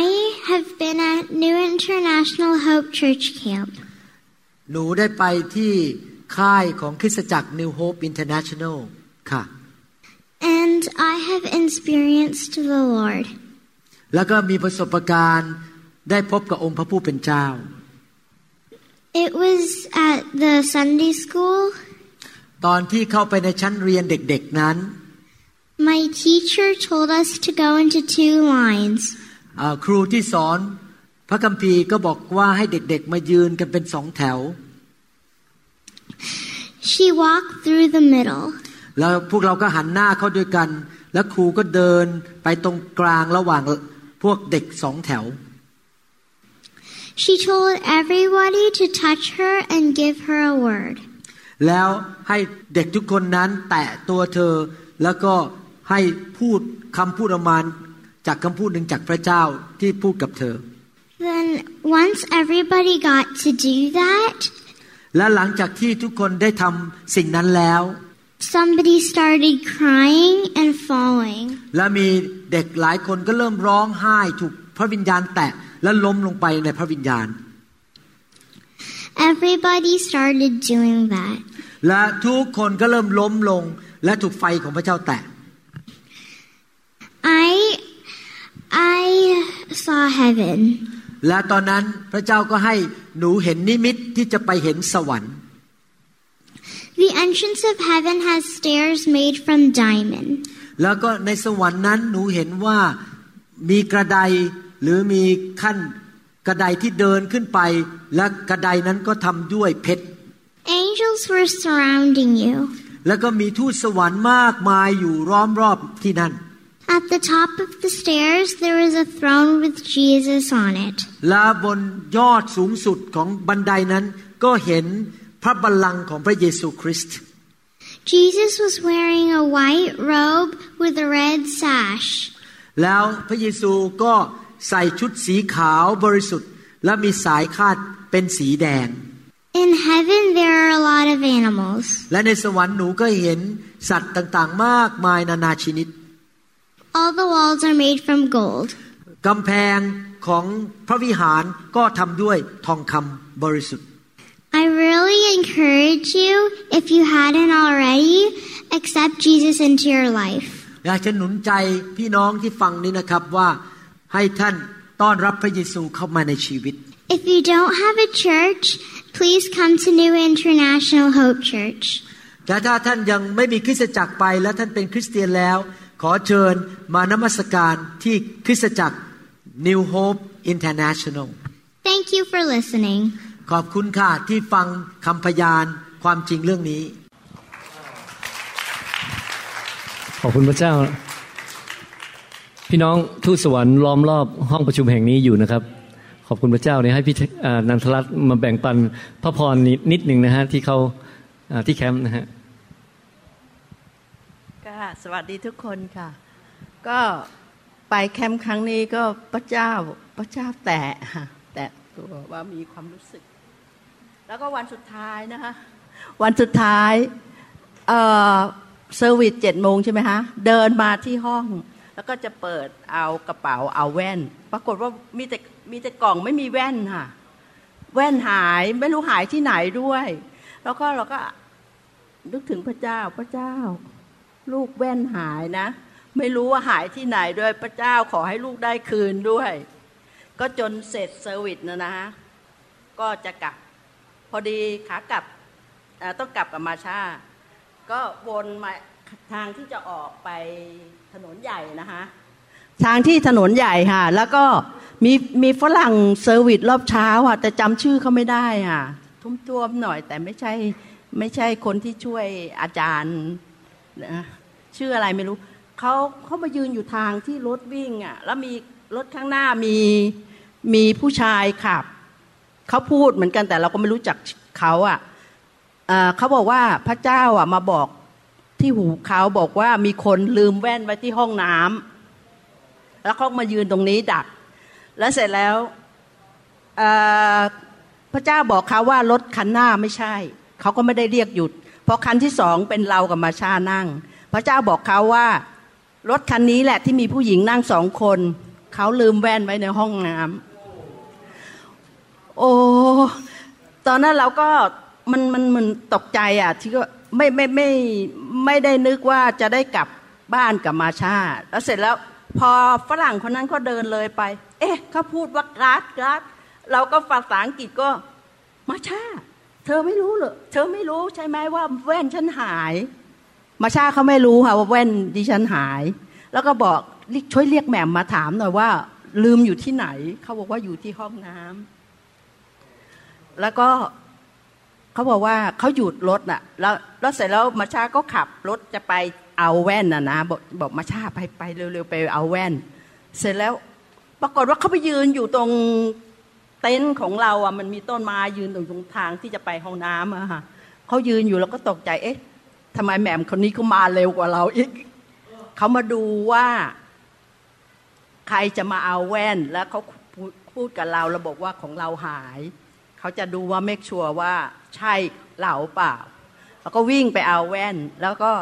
I have been at New International Hope Church Camp หนูได้ไปที่ค่ายของคริสตจักร New Hope International ค่ะ and I have experienced the Lord แล้วก็มีประสบการณ์ได้พบกับองค์พระผู้เป็นเจ้า It was at the Sunday school ตอนที่เข้าไปในชั้นเรียนเด็กๆนั้น My teacher told us to go into two lines ครูที่สอนพระคัมภีร์ก็บอกว่าให้เด็กๆมายืนกันเป็นสองแถว She walked through the middle แล้วพวกเราก็หันหน้าเข้าด้วยกัน แล้วครูก็เดินไปตรงกลางระหว่างพวกเด็กสองแถว She told everybody to touch her and give her a word แล้วให้เด็กทุกคนนั้นแตะตัวเธอ แล้วก็ให้พูดคำพูดออกมาจากคำพูดหนึ่งจากพระเจ้าที่พูดกับเธอ Then once everybody got to do that และหลังจากที่ทุกคนได้ทำสิ่งนั้นแล้ว somebody started crying and falling. และมีเด็กหลายคนก็เริ่มร้องไห้ถูกพระวิญญาณแตะ และล้มลงไปในพระวิญญาณ Everybody started doing that. และทุกคนก็เริ่มล้มลงและถูกไฟของพระเจ้าแตะ I I saw heaven. และตอนนั้นพระเจ้าก็ให้หนูเห็นนิมิตที่จะไปเห็นสวรรค์ The entrance of heaven has stairs made from diamond. แล้วก็ในสวรรค์นั้นหนูเห็นว่ามีกระได หรือมีขั้นกระไดที่เดินขึ้นไป และกระไดนั้นก็ทำด้วยเพชร Angels were surrounding you. แล้วก็มีทูตสวรรค์มากมายอยู่ล้อมรอบที่นั่น At the top of the stairs, there was a throne with Jesus on it. และบนยอดสูงสุดของบันไดนั้นก็เห็นพระบัลลังก์ของพระเยซูคริสต์ Jesus was wearing a white robe with a red sash. แล้วพระเยซูก็ ใส่ชุดสีขาวบริสุทธิ์ และมีสายคาดเป็นสีแดง In heaven, there are a lot of animals. และในสวรรค์หนูก็เห็นสัตว์ต่างๆ มากมายนานาชนิด All the walls are made from gold. กำแพงของพระวิหารก็ทำด้วยทองคำบริสุทธิ์ I really encourage you, if you hadn't already, accept Jesus into your life. อยากจะหนุนใจพี่น้องที่ฟังนี้นะครับว่า ให้ท่านต้อนรับพระเยซูเข้ามาในชีวิต If you don't have a church, please come to New International Hope Church. แต่ถ้าท่านยังไม่มีคริสตจักรไปและท่านเป็นคริสเตียนแล้ว ขอเชิญมานมัสการที่คริสตจักร New Hope International Thank you for listening. ขอบคุณค่ะที่ฟังคำพยานความจริงเรื่องนี้ ขอบคุณพระเจ้า พี่น้องทูตสวรรค์ล้อมรอบห้องประชุมแห่งนี้อยู่นะครับ ขอบคุณพระเจ้าเนี่ยให้พี่นันทรัตน์มาแบ่งปันพระพรนิดนิดหนึ่งนะฮะที่เขาที่แคมป์นะฮะก็สวัสดีทุกคนค่ะ ก็ไปแคมป์ครั้งนี้ก็พระเจ้าพระเจ้าแตะค่ะแตะตัวว่ามีความรู้สึก แล้วก็วันสุดท้ายนะคะวันสุดท้ายเอ่อ service เจ็ดโมงใช่ไหมคะเดินมาที่ห้อง แล้วก็จะเปิดเอากระเป๋าเอาแว่น ปรากฏว่ามีแต่มีแต่กล่องไม่มีแว่นค่ะ แว่นหายไม่รู้หายที่ไหนด้วย แล้วก็เราก็นึกถึงพระเจ้าพระเจ้า ลูกแว่นหายนะ ไม่รู้ว่าหายที่ไหนด้วยพระเจ้าขอให้ลูกได้คืนด้วย ก็จนเสร็จเซอร์วิสนะนะก็จะกลับ พอดีขากลับต้องกลับกับมาชาก็วนมา ทางที่จะออกไปถนนใหญ่นะคะ ทางที่ถนนใหญ่ค่ะ แล้วก็มีมีฝรั่งเซอร์วิสรอบเช้าอะ แต่จำชื่อเขาไม่ได้อะ ทุ่มตัวมหน่อย แต่ไม่ใช่ไม่ใช่คนที่ช่วยอาจารย์นะชื่ออะไรไม่รู้เขาเขามายืนอยู่ทางที่รถวิ่งอะ แล้วมีรถข้างหน้ามีมีผู้ชายขับเขาพูดเหมือนกันแต่เราก็ไม่รู้จักเขาอะอ่อเขาบอกว่าพระเจ้าอะมาบอก ที่หูเขาบอกว่ามีคนลืมแว่นไว้ที่ห้องน้ำแล้วเขามายืนตรงนี้ดัก แล้วเสร็จแล้วพระเจ้าบอกเขาว่ารถคันหน้าไม่ใช่ เขาก็ไม่ได้เรียกหยุด เพราะคันที่สองเป็นเรากับมาชานั่ง พระเจ้าบอกเขาว่ารถคันนี้แหละที่มีผู้หญิงนั่งสองคน เขาลืมแว่นไว้ในห้องน้ำโอ้ตอนนั้นเราก็มันมันมันตกใจอะที่ก็ ไม่ไม่ไม่ไม่ได้นึกว่าจะได้กลับบ้านกับมาชาแล้วเสร็จแล้วพอฝรั่งคนนั้นเขาเดินเลยไป เอ๊ะเขาพูดว่ากร์ดกร์ดเราก็ภาษาอังกฤษก็มาชา เธอไม่รู้เหรอเธอไม่รู้ใช่ไหมว่าแว่นฉันหาย มาชาเขาไม่รู้ค่ะว่าแว่นดิฉันหาย แล้วก็บอกช่วยเรียกแหม่มมาถามหน่อยว่า ลืมอยู่ที่ไหน เขาบอกว่าอยู่ที่ห้องน้ำแล้วก็ เขาบอกว่าเขาหยุดรถน่ะ แล้วแล้วเสร็จแล้วมาชาก็ขับรถจะไปเอาแว่นน่ะนะบอกบอกมาชาไปไปเร็วๆไปเอาแว่น เสร็จแล้วปรากฏว่าเขาไปยืนอยู่ตรงเต็นท์ของเราอะมันมีต้นไม้ยืนตรงตรงทางที่จะไปห้องน้ำอะค่ะเขายืนอยู่แล้วก็ตกใจเอ๊ะทำไมแหม่มคนนี้เขามาเร็วกว่าเราอีกเขามาดูว่า ใครจะมาเอาแว่นแล้วเขาพูดกับเราเราบอกว่าของเราหาย เขาจะดูว่าเมคชัวร์ว่าใช่เราเปล่า แล้วก็วิ่งไปเอาแว่น แล้วก็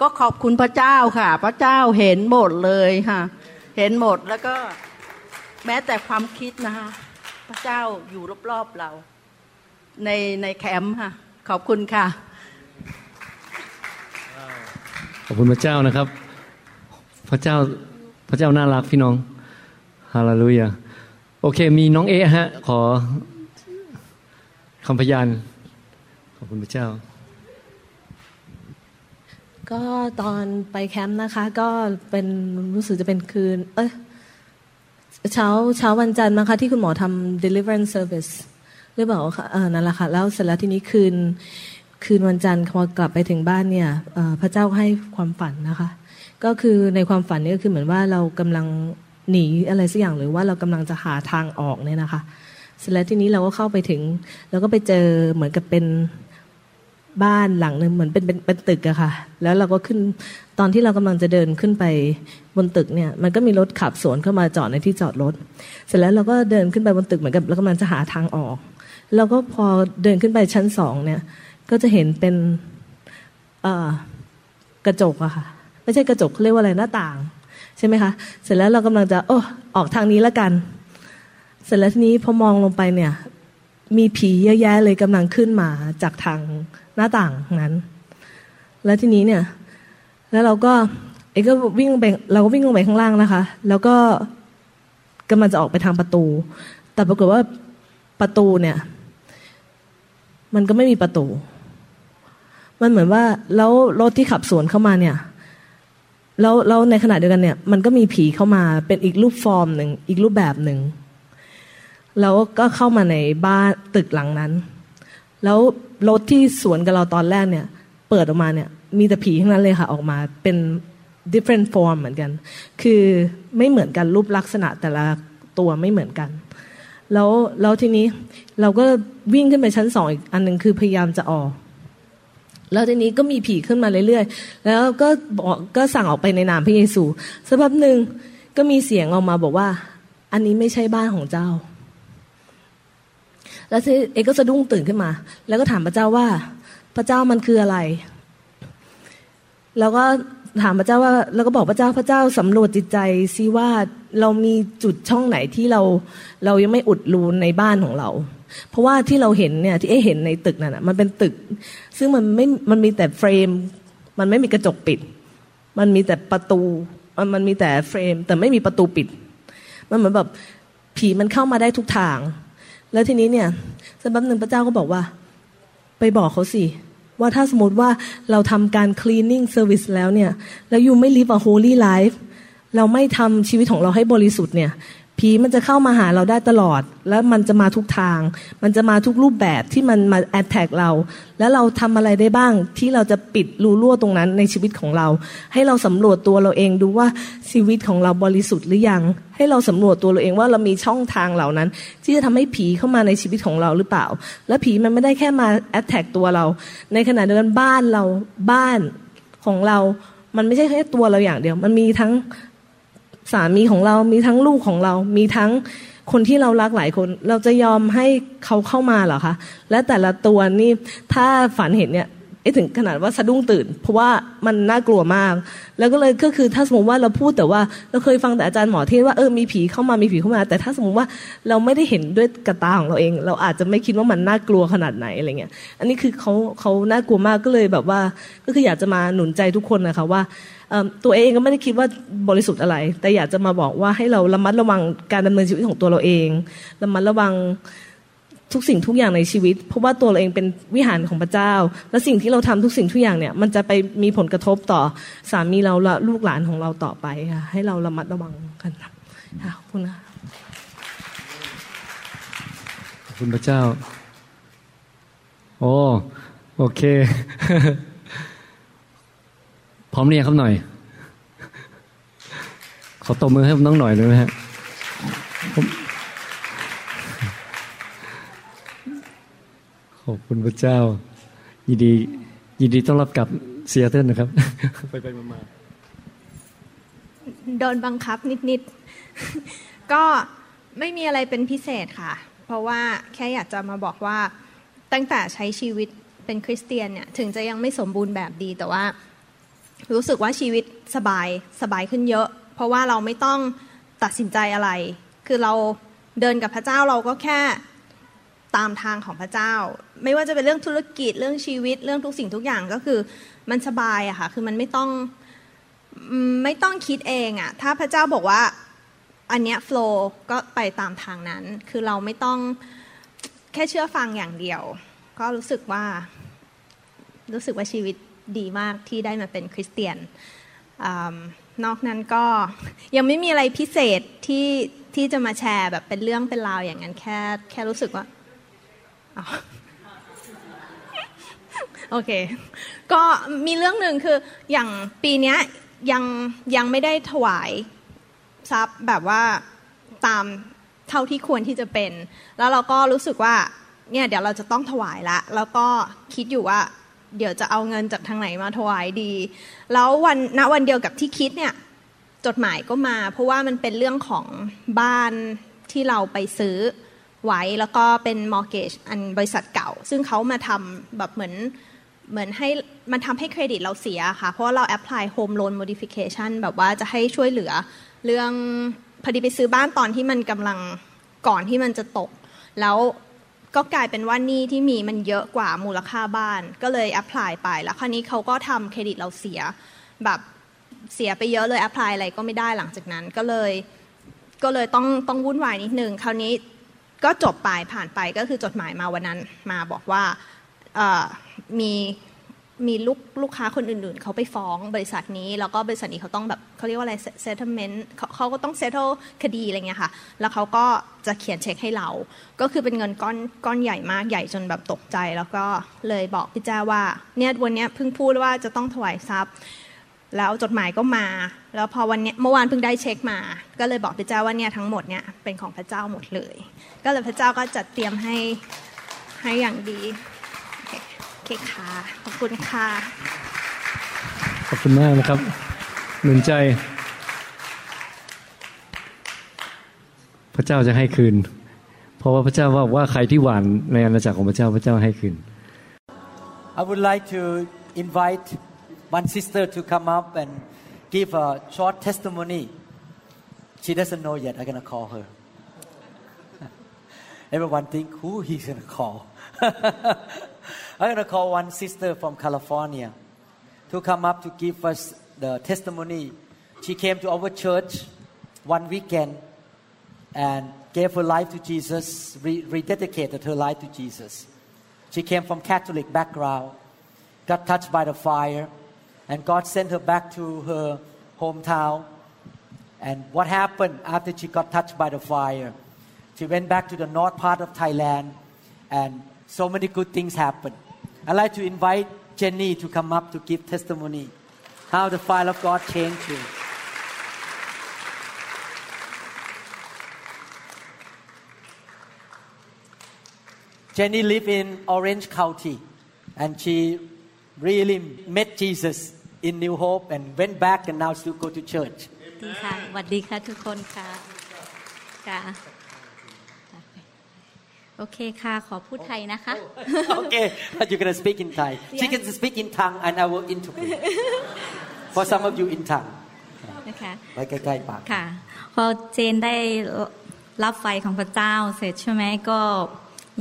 ก็ขอบคุณพระเจ้าค่ะ พระเจ้าเห็นหมดเลยค่ะ เห็นหมดแล้วก็แม้แต่ความคิดนะคะ พระเจ้าอยู่รอบๆเรา ในในแคมป์ค่ะ ขอบคุณค่ะ ขอบคุณพระเจ้านะครับ พระเจ้าพระเจ้าน่ารักพี่น้องฮาเลลูยาโอเค มีน้องเอฮะ ขอ คำพยาน ขอบคุณพระเจ้า ก็ตอนไปแคมป์นะคะ ก็เป็นรู้สึกจะเป็นคืน เอ้ยเช้าเช้าวันจันทร์นะคะที่คุณหมอทำ deliverance service หรือเปล่าคะเออนั่นแหละค่ะ แล้วเสร็จแล้วทีนี้คืน คืนวันจันทร์พอกลับไปถึงบ้านเนี่ยพระเจ้าให้ความฝันนะคะ ก็คือในความฝันนี่ก็คือเหมือนว่าเรากำลังหนีอะไรสักอย่างหรือว่าเรากำลังจะหาทางออกเนี่ยนะคะ สร็จแล้วทีนี้เราก็เข้าไปถึง แล้วก็ไปเจอเหมือนกับเป็นบ้านหลังหนึ่งเหมือนเป็นเป็นเป็นตึกอะค่ะ แล้วเราก็ขึ้นตอนที่เรากำลังจะเดินขึ้นไปบนตึกเนี่ย มันก็มีรถขับสวนเข้ามาจอดในที่จอดรถ เสร็จแล้วเราก็เดินขึ้นไปบนตึกเหมือนกับเรากำลังจะหาทางออกแล้วก็พอเดินขึ้นไปชั้นสองเนี่ย ก็จะเห็นเป็นกระจกอะค่ะ ไม่ใช่กระจกเขาเรียกว่าอะไรหน้าต่าง ใช่ไหมคะ เสร็จแล้วเรากำลังจะโอ้ออกทางนี้แล้วกัน เสร็จแล้วทีนี้พอมองลงไปเนี่ย มีผีเยอะแยะเลยกำลังขึ้นมาจากทางหน้าต่างนั้น แล้วทีนี้เนี่ย แล้วเราก็เอกก็วิ่งลงไปเราก็วิ่งลงไปข้างล่างนะคะ แล้วก็กำลังจะออกไปทางประตู แต่ปรากฏว่าประตูเนี่ย มันก็ไม่มีประตู มันเหมือนว่าแล้วรถที่ขับสวนเข้ามาเนี่ยแล้วแล้วในขณะเดียวกันเนี่ย มันก็มีผีเข้ามาเป็นอีกรูปฟอร์มหนึ่งอีกรูปแบบหนึ่ง แล้วก็เข้ามาในบ้านตึกหลังนั้น แล้วรถที่สวนกับเราตอนแรกเนี่ย เปิดออกมาเนี่ย มีแต่ผีทั้งนั้นเลยค่ะ ออกมาเป็น different form เหมือนกัน คือไม่เหมือนกันรูปลักษณะแต่ละตัวไม่เหมือนกัน แล้วแล้วทีนี้เราก็วิ่งขึ้นไปชั้นสองอีกอันหนึ่งคือพยายามจะออก แล้วทีนี้ก็มีผีขึ้นมาเรื่อยๆ แล้วก็บอกก็สั่งออกไปในนามพระเยซูสักพักหนึ่งก็มีเสียงออกมาบอกว่า อันนี้ไม่ใช่บ้านของเจ้า แล้วเอกก็สะดุ้งตื่นขึ้นมา แล้วก็ถามพระเจ้าว่า พระเจ้ามันคืออะไร แล้วก็ถามพระเจ้าว่า แล้วก็บอกพระเจ้าพระเจ้าสำรวจจิตใจซิว่าเรามีจุดช่องไหนที่เราเรายังไม่อุดรูในบ้านของเรา เพราะว่าที่เราเห็นเนี่ยที่เอเห็นในตึกนั่นนะมันเป็นตึก ซึ่งมันไม่มันมีแต่เฟรม มันไม่มีกระจกปิด มันมีแต่ประตูมันมันมีแต่เฟรม แต่ไม่มีประตูปิด มันเหมือนแบบผีมันเข้ามาได้ทุกทาง แล้วทีนี้เนี่ยสักแป๊บหนึ่งพระเจ้าก็บอกว่า ไปบอกเขาสิ ว่าถ้าสมมติว่าเราทำการ cleaning service แล้วเนี่ย แล้วยูไม่ live a holy life เราไม่ทำชีวิตของเราให้บริสุทธิ์เนี่ย ผีมันจะเข้ามาหาเราได้ตลอด แล้วมันจะมาทุกทาง มันจะมาทุกรูปแบบที่มันมา attack เรา แล้วเราทำอะไรได้บ้างที่เราจะปิดรูรั่วตรงนั้นในชีวิตของเรา ให้เราสำรวจตัวเราเองดูว่าชีวิตของเราบริสุทธิ์หรือยัง ให้เราสำรวจตัวเราเองว่าเรามีช่องทางเหล่านั้น ที่จะทำให้ผีเข้ามาในชีวิตของเราหรือเปล่า และผีมันไม่ได้แค่มา attack ตัวเรา ในขณะเดียวกันบ้านเราบ้านของเรา มันไม่ใช่แค่ตัวเราอย่างเดียว มันมีทั้ง สามีของเรา มีทั้งลูกของเรา มีทั้งคนที่เรารักหลายคน เราจะยอมให้เขาเข้ามาเหรอคะ และแต่ละตัวนี่ถ้าฝันเห็นเนี่ย เอ๊ะถึงขนาดว่าสะดุ้งตื่น เพราะว่ามันน่ากลัวมาก แล้วก็เลยก็คือถ้าสมมติว่าเราพูดแต่ว่าเราเคยฟังแต่อาจารย์หมอเทศว่าเออมีผีเข้ามามีผีเข้ามา แต่ถ้าสมมติว่าเราไม่ได้เห็นด้วยกระตาของเราเอง เราอาจจะไม่คิดว่ามันน่ากลัวขนาดไหนอะไรเงี้ยอันนี้คือเขาเขาน่ากลัวมากก็เลยแบบว่า ก็คืออยากจะมาหนุนใจทุกคนนะคะว่าตัวเองก็ไม่ได้คิดว่าบริสุทธิ์อะไร แต่อยากจะมาบอกว่าให้เราระมัดระวังการดำเนินชีวิตของตัวเราเองระมัดระวัง ทุกสิ่งทุกอย่างในชีวิต เพราะว่าตัวเราเองเป็นวิหารของพระเจ้า และสิ่งที่เราทำทุกสิ่งทุกอย่างเนี่ย มันจะไปมีผลกระทบต่อสามีเราและลูกหลานของเราต่อไปค่ะให้เราระมัดระวังกันค่ะขอบคุณค่ะขอบคุณพระเจ้า โอ้โอเค พร้อมเรียนครับหน่อย ขอตบมือให้น้องหน่อยได้ไหมฮะ ขอบคุณพระเจ้า ยินดี ยินดีต้อนรับกลับเซียเทิลนะครับ ไปไปมาโดนบังคับนิดๆ ก็ไม่มีอะไรเป็นพิเศษค่ะ เพราะว่าแค่อยากจะมาบอกว่าตั้งแต่ใช้ชีวิตเป็นคริสเตียนเนี่ยถึงจะยังไม่สมบูรณ์แบบดีแต่ว่า รู้สึกว่าชีวิตสบายสบายขึ้นเยอะ เพราะว่าเราไม่ต้องตัดสินใจอะไร คือเราเดินกับพระเจ้าเราก็แค่ ตามทางของพระเจ้า ไม่ว่าจะเป็นเรื่องธุรกิจเรื่องชีวิตเรื่องทุกสิ่งทุกอย่างก็คือมันสบายอะค่ะคือมันไม่ต้องไม่ต้องคิดเองอะถ้าพระเจ้าบอกว่าอันเนี้ยโฟล์ก็ไปตามทางนั้น คือเราไม่ต้องแค่เชื่อฟังอย่างเดียว ก็รู้สึกว่า รู้สึกว่าชีวิตดีมากที่ได้มาเป็นคริสเตียนอนอกนั้นก็ยังไม่มีอะไรพิเศษที่ที่จะมาแชร์แบบเป็นเรื่องเป็นราวอย่างนั้นแค่แค่รู้สึกว่า โอเค ก็มีเรื่องหนึ่งคืออย่างปีนี้ยังยังไม่ได้ถวายทรัพย์แบบว่าตามเท่าที่ควรที่จะเป็น แล้วเราก็รู้สึกว่าเนี่ยเดี๋ยวเราจะต้องถวายละ แล้วก็คิดอยู่ว่า เดี๋ยวจะเอาเงินจากทางไหนมาถวายดี แล้ววันณวันเดียวกับที่คิดเนี่ยจดหมายก็มา เพราะว่ามันเป็นเรื่องของบ้านที่เราไปซื้อ ไว้ แล้วก็เป็น mortgage อันบริษัทเก่า ซึ่งเขามาทำแบบเหมือนเหมือนให้มันทำให้เครดิตเราเสียค่ะ เพราะว่าเรา apply home loan modification แบบว่าจะให้ช่วยเหลือเรื่องพอดีไปซื้อบ้านตอนที่มันกำลังก่อนที่มันจะตก แล้วก็กลายเป็นว่าหนี้ที่มีมันเยอะกว่ามูลค่าบ้าน ก็เลย apply ไป แล้วคราวนี้เขาก็ทำเครดิตเราเสีย แบบเสียไปเยอะเลย apply อะไรก็ไม่ได้หลังจากนั้นก็เลย ก็เลยต้องต้องวุ่นวายนิดนึงคราวนี้ ก็จบไปผ่านไปก็คือจดหมายมาวันนั้นมาบอกว่ามีมีลูกลูกค้าคนอื่นๆ เขาไปฟ้องบริษัทนี้ แล้วก็บริษัทนี้เขาต้องแบบเขาเรียกว่าอะไร settlement เขาก็ต้อง settle คดีอะไรเงี้ยค่ะ แล้วเขาก็จะเขียนเช็คให้เรา ก็คือเป็นเงินก้อนก้อนใหญ่มากใหญ่จนแบบตกใจ แล้วก็เลยบอกพี่แจ้ว่าเนี่ยวันนี้เพิ่งพูดว่าจะต้องถวายทรัพย์ แล้วจดหมายก็มา แล้วพอวันนี้เมื่อวานเพิ่งได้เช็คมา ก็เลยบอกพระเจ้าว่าเนี่ยทั้งหมดเนี่ยเป็นของพระเจ้าหมดเลย ก็เลยพระเจ้าก็จัดเตรียมให้ให้อย่างดีเคค่ะขอบคุณค่ะขอบคุณมากนะครับหนุนใจ พระเจ้าจะให้คืน เพราะว่าพระเจ้าว่าว่าใครที่หวานในอาณาจักรของพระเจ้าพระเจ้าให้คืน I would like to invite one sister to come up and give a short testimony she doesn't know yet I'm gonna call her [LAUGHS] everyone think who he's gonna call [LAUGHS] I'm going to call one sister from California to come up to give us the testimony. She came to our church one weekend and gave her life to Jesus, re- rededicated her life to Jesus. She came from Catholic background, got touched by the fire, and God sent her back to her hometown. And what happened after she got touched by the fire? She went back to the north part of Thailand, and so many good things happened. I'd like to invite Jenny to come up to give testimony how the fire of God changed you. Jenny lived in Orange County and she really met Jesus in New Hope and went back and now still go to church. ค่ะสวัสดีค่ะทุกคนค่ะค่ะโอเคค่ะ ขอพูดไทยนะคะ Okay but you're gonna speak in Thai she can speak in tongue and I will interpret for some of you in tongue นะคะไปใกล้ๆปากค่ะ พอเจนได้รับไฟของพระเจ้าเสร็จใช่ไหมก็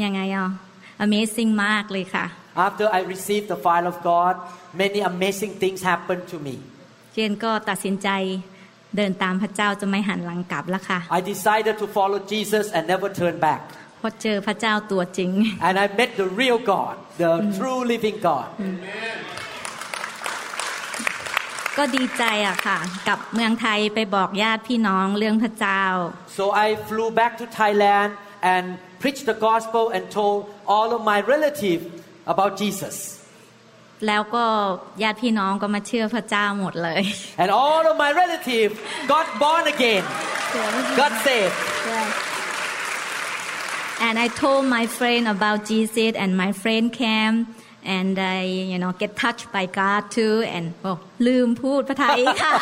ยังไงอะ Amazing มากเลยค่ะ After I received the fire of God many amazing things happened to me เจนก็ตัดสินใจเดินตามพระเจ้าจะไม่หันหลังกลับแล้วค่ะ I decided to follow Jesus and never turn back พอเจอพระเจ้าตัวจริง and I met the real God the true living God ก็ดีใจอะค่ะกับเมืองไทยไปบอกญาติพี่น้องเรื่องพระเจ้า so I flew back to Thailand and preached the gospel and told all of my relatives about Jesus แล้วก็ญาติพี่น้องก็มาเชื่อพระเจ้าหมดเลย and all of my relatives got born again got saved and I told my friend about Jesus and my friend came and I you know get touched by God too and โอ้ลืมพูดภาษาไทยค่ะ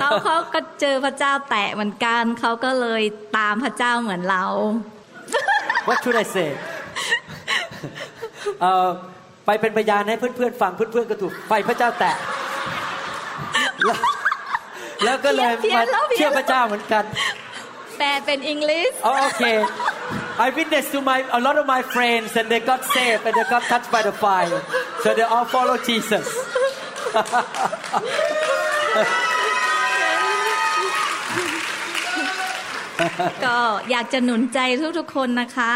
เขาเขาก็เจอพระเจ้าแตะเหมือนกันเขาก็เลยตามพระเจ้าเหมือนเรา what should I say เอ่อไปเป็นพยานให้เพื่อนๆฟังเพื่อนๆก็ถูกไฟพระเจ้าแตะแล้วแล้วก็เลยเพี้ยมานแล้วเพี้ยนเชื่อพระเจ้าเหมือนกันแปลเป็นอังกฤษ Oh, okay. I witnessed to my a lot of my friends and they got saved and they got touched by the fire. So they all follow Jesus. ก็อยากจะหนุนใจทุกๆคนนะคะ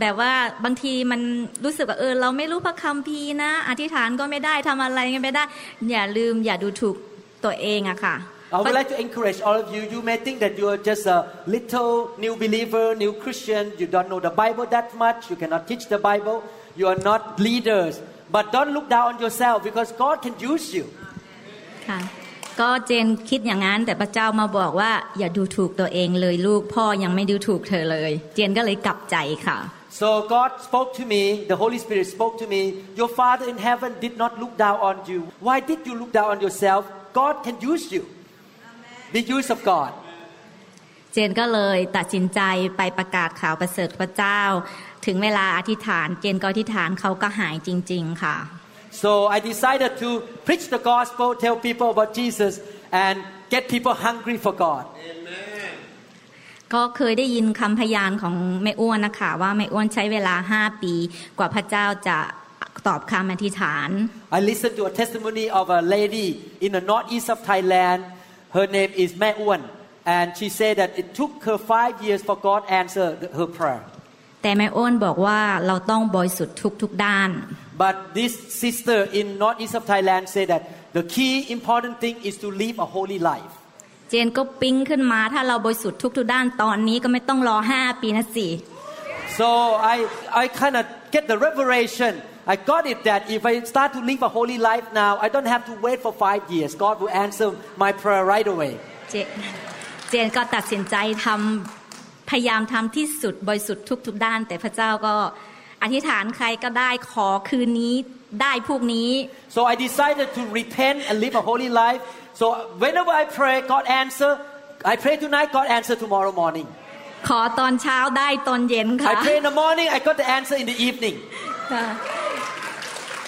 แบบว่าบางทีมันรู้สึกว่าเออ เราไม่รู้พระคัมภีร์นะ อธิษฐานก็ไม่ได้ทำอะไรก็ไม่ได้ อย่าลืมอย่าดูถูกตัวเองอะค่ะ I would like to encourage all of you. You may think that you are just a little new believer, new Christian. You don't know the Bible that much. You cannot teach the Bible. You are not leaders. But don't look down on yourself because God can use you. ค่ะ ก็เจนคิดอย่างนั้น แต่พระเจ้ามาบอกว่า อย่าดูถูกตัวเองเลยลูกพ่อยังไม่ดูถูกเธอเลย เจนก็เลยกลับใจค่ะ So God spoke to me, the Holy Spirit spoke to me, Your Father in heaven did not look down on you. Why did you look down on yourself? God can use you. The use of God. เจนก็เลยตัดสินใจไปประกาศข่าวประเสริฐพระเจ้า ถึงเวลาอธิษฐาน เจนก็อธิษฐานเขาก็หายจริง ๆ ค่ะ So I decided to preach the gospel, tell people about Jesus, and get people hungry for God. ก็เคยได้ยินคำพยานของแม่อ้วนนะคะว่าแม่อ้วนใช้เวลาห้าปีกว่าพระเจ้าจะตอบคำอธิษฐาน I listened to a testimony of a lady in the northeast of Thailand. Her name is Mae Uan, and she said that it took her five years for God to answer the- her prayer. แต่แม่อ้วนบอกว่าเราต้องบริสุทธิ์ทุกๆด้าน But this sister in northeast of Thailand said that the key important thing is to live a holy life. เจนก็ปิ๊งขึ้นมาถ้าเราบริสุทธิ์ทุกๆด้านตอนนี้ก็ไม่ต้องรอห้าปีนะสิ So I, I kind of get the revelation. I got it that if I start to live a holy life now, I don't have to wait for five years. God will answer my prayer right away. เจเจนก็ตัดสินใจทำ พยายามทำที่สุดบริสุทธิ์ทุก ๆ ด้าน แต่พระเจ้าก็อธิษฐานใครก็ได้ขอคืนนี้ได้พวกนี้ So I decided to repent and live a holy life. So whenever I pray, God answer. I pray tonight, God answer tomorrow morning. ขอตอนเช้าได้ตอนเย็นค่ะ I pray in the morning, I got the answer in the evening. ค่ะ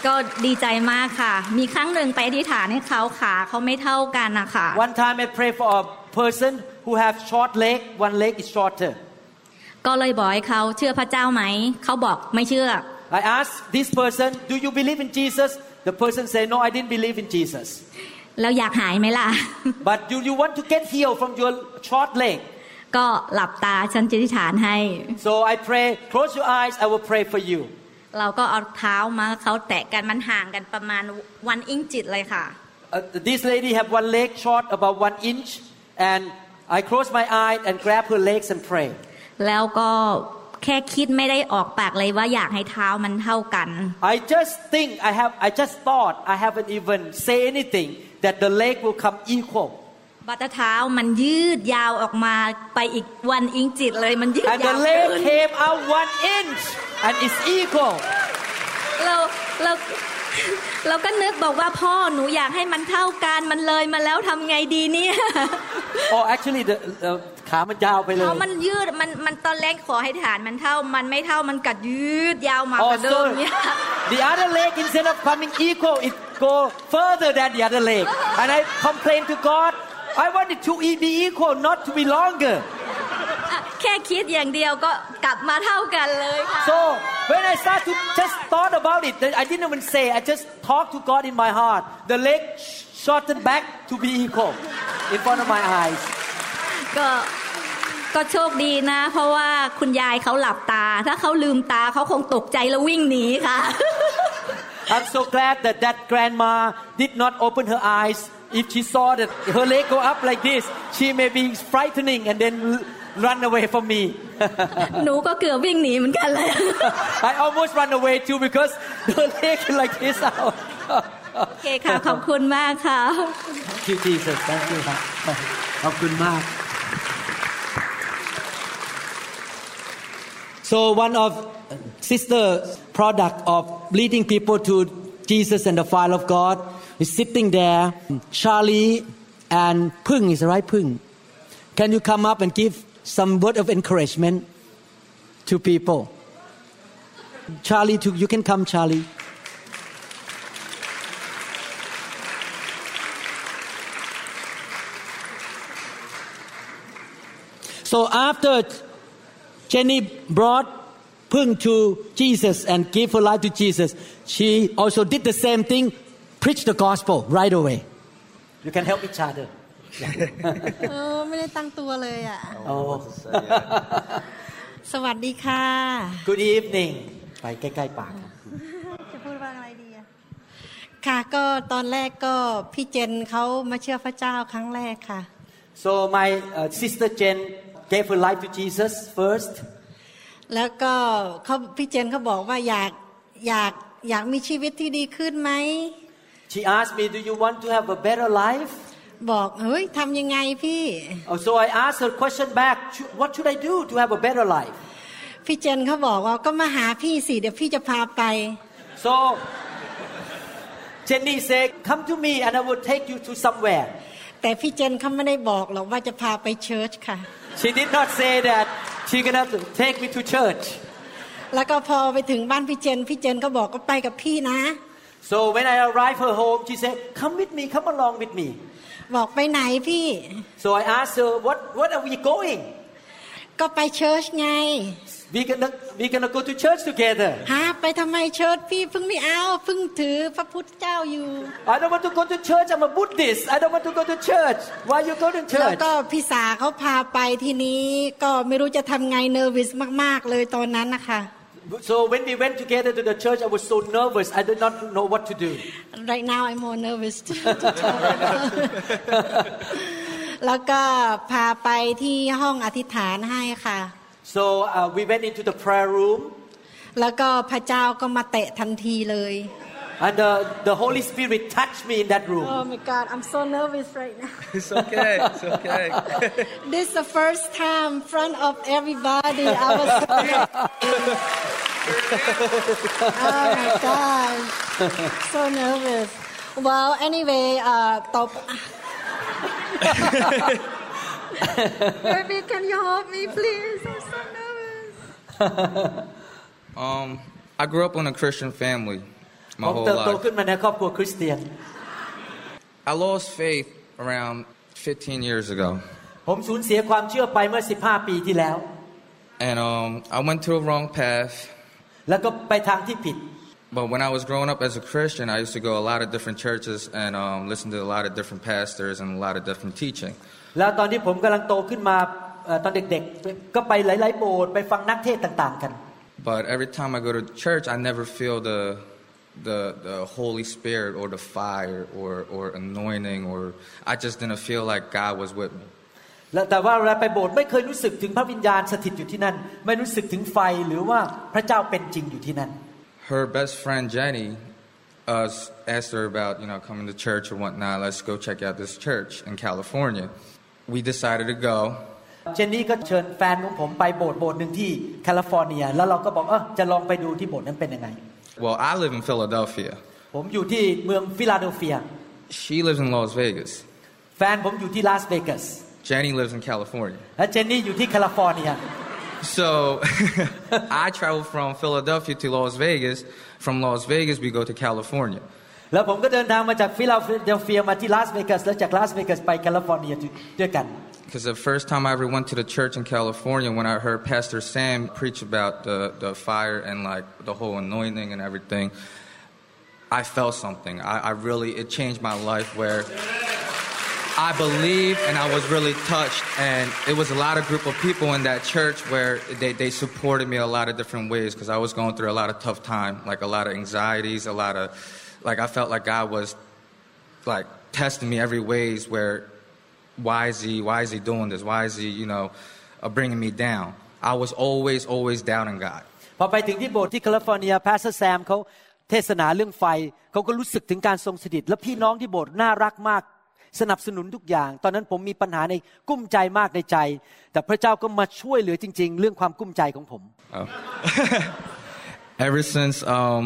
ก็ดีใจมากค่ะ มีครั้งหนึ่งไปอธิษฐานให้เขาขาเขาไม่เท่ากันนะคะ One time I pray for a person who have short leg, one leg is shorter. ก็เลยบอกให้เขาเชื่อพระเจ้าไหม เขาบอกไม่เชื่อ I asked this person, Do you believe in Jesus? The person said, No, I didn't believe in Jesus. แล้วอยากหายไหมล่ะ But do you want to get healed from your short leg? ก็หลับตาฉันจะอธิษฐานให้ So I pray, close your eyes, I will pray for you. เราก็เอาเท้ามาเขาแตะกันมันห่างกันประมาณวันอิงจิตเลยค่ะ Uh, this lady have one leg short about one inch, and I close my eyes and grab her legs and pray. แล้วก็แค่คิดไม่ได้ออกปากเลยว่าอยากให้เท้ามันเท่ากัน I just think I have, I just thought I haven't even say anything that the leg will come equal. บัตรเท้ามันยืดยาวออกมาไปอีกวันอิงจิตเลยมันยืด And ยา the ว leg ขึ้น came out one inch, and it's equal. เราเรา เราก็นึกบอกว่าพ่อหนูอยากให้มันเท่ากันมันเลยมาแล้วทำไงดีเนี่ย Oh, actually, the uh, ขา มันยาวไปเลเพยราะมันยืด มัน มันตอนแรกขอให้ฐานมันเท่า มันไม่เท่า มันกัดยืดยาวมากก Oh, ว่าเดิ so มเนี่ย the other leg instead of coming equal, it go further than the other leg. And I complained to God, I want it to be equal, not to be longer. แค่คิดอย่างเดียวก็กลับมาเท่ากันเลยค่ะ So when I start to just thought about it, I didn't even say. I just talked to God in my heart. The leg shortened back to be equal in front of my eyes. ก็ก็โชคดีนะ เพราะว่าคุณยายเขาหลับตา ถ้าเขาลืมตาเขาคงตกใจแล้ววิ่งหนีค่ะ [LAUGHS] I'm so glad that that grandma did not open her eyes. If she saw that her leg go up like this, she may be frightening and then run away from me. [LAUGHS] หนูก็เกือบวิ่งหนีเหมือนกันเลย I almost run away too because her leg is like this out. โอเคค่ะ ขอบคุณมากค่ะ Thank you, Jesus. Thank you. ครับขอบคุณมาก [LAUGHS] So one of sister product of leading people to Jesus and the fire of God is sitting there. Charlie and Pung is the right Pung. Can you come up and give some word of encouragement to people? Charlie too you can come Charlie. So after Jenny brought Pung to Jesus and gave her life to Jesus she also did the same thing preach the gospel right away. You can help each other เออไม่ได้ตั้งตัวเลยอะ oh สวัสดีค่ะ Good evening ไปใกล้ๆปากจะพูดว่าอะไรดีอะค่ะก็ตอนแรกก็พี่เจนเขามาเชื่อพระเจ้าครั้งแรกค่ะ so my uh, sister Jen gave her life to Jesus first แล้วก็เขาพี่เจนเขาบอกว่าอยากอยากอยากมีชีวิตที่ดีขึ้นไหม she asked me do you want to have a better life บอกเฮ้ยทำยังไงพี่ oh, so I asked her question back what should I do to have a better life พี่เจนเขาบอกว่าก็มาหาพี่สิเดี๋ยวพี่จะพาไป so Jenny said come to me and I will take you to somewhere แต่พี่เจนเขาไม่ได้บอกหรอกว่าจะพาไป church ค่ะ she did not say that she gonna take me to church แล้วก็พอไปถึงบ้านพี่เจนพี่เจนก็บอกก็ไปกับพี่นะ so when I arrived her home she said come with me come along with me บอกไปไหนพี่ so I asked her what what are we going ก็ไป church ไง we gonna we gonna go to church together ฮะไปทำไมเชิร์ชพี่เพิ่งไม่เอาเพิ่งถือพระพุทธเจ้าอยู่ I don't want to go to church I'm a Buddhist I don't want to go to church why you go to แล้ว church ก็พี่สาเขาพาไปทีนี้ก็ไม่รู้จะทำไงเนอร์วิสมาก ๆ เลยตอนนั้นนะคะ so when we went together to the church I was so nervous I did not know what to do right now I'm more nervous to, to [LAUGHS] tell [LAUGHS] แล้วก็พาไปที่ห้องอธิษฐานให้ค่ะ so uh, we went into the prayer room แล้วก็พระเจ้าก็มาเตะทันทีเลย and the, the Holy Spirit touched me in that room. Oh my God, I'm so nervous right now. [LAUGHS] it's okay, it's okay. [LAUGHS] this is the first time in front of everybody. I was so Oh my God, so nervous. Well, anyway, uh, top. [LAUGHS] Baby, can you help me, please? I'm so nervous. um, I grew up in a Christian family ผ my ม whole เติบโต life. ขึ้นมาในครอบครัวคริสเตียน I lost faith around 15 years ago. ผมสูญเสียความเชื่อไปเมื่อ 15 ปีที่แล้ว And um, I went to a wrong path. แล้วก็ไปทางที่ผิด But when I was growing up as a Christian, I used to go a lot of different churches and um, listen to a lot of different pastors and a lot of different teaching. แล้วตอนที่ผมกำลังโตขึ้นมาเอ่อตอนเด็กๆ ก็ไปหลายๆโบสถ์ไปฟังนักเทศน์ต่างๆกัน But every time I go to church, I never feel the, the, the Holy Spirit or the fire or, or anointing, or I just didn't feel like God was with me. แล้วแต่ว่าเวลาไปโบสถ์ไม่เคยรู้สึกถึงพระวิญญาณสถิตอยู่ที่นั่น ไม่รู้สึกถึงไฟหรือว่าพระเจ้าเป็นจริงอยู่ที่นั่น Her best friend Jenny uh, asked her about you know coming to church or whatnot. Let's go check out this church in California. We decided to go. เจนนี่ก็เชิญแฟนของผมไปโบสถ์โบสถ์หนึ่งที่แคลิฟอร์เนีย แล้วเราก็บอกเออจะลองไปดูที่โบสถ์นั้นเป็นยังไง Well, I live in Philadelphia. ผมอยู่ที่เมืองฟิลาเดลเฟีย She lives in Las Vegas. แฟนผมอยู่ที่ลาสเวกัส Jenny lives in California. และเจนนี่อยู่ที่แคลิฟอร์เนีย So [LAUGHS] I travel from Philadelphia to Las Vegas. From Las Vegas, we go to California. แล้วผมก็เดินทางมาจากฟิลาเดลเฟียมาที่ลาสเวกัสแล้วจากลาสเวกัสไปแคลิฟอร์เนียด้วยกัน because the first time I ever went to the church in California, when I heard Pastor Sam preach about the, the fire and like the whole anointing and everything, I felt something. I, I really, it changed my life where I believed and I was really touched. And it was a lot of group of people in that church where they, they supported me a lot of different ways because I was going through a lot of tough time, like a lot of anxieties, a lot of, like I felt like God was like testing me every ways where why is he why is he doing this why is he you know uh, bringing me down i was always always doubting god พอไปถึงที่โบสถ์ที่แคลิฟอร์เนียพาสเตอร์แซมเขาเทศนาเรื่องไฟเขาก็รู้สึกถึงการทรงสถิต และพี่น้องที่โบสถ์น่ารักมาก สนับสนุนทุกอย่าง ตอนนั้นผมมีปัญหาในกุ้มใจมากในใจ แต่พระเจ้าก็มาช่วยเหลือจริง ๆ เรื่องความกุ้มใจของผม Oh. ever since um,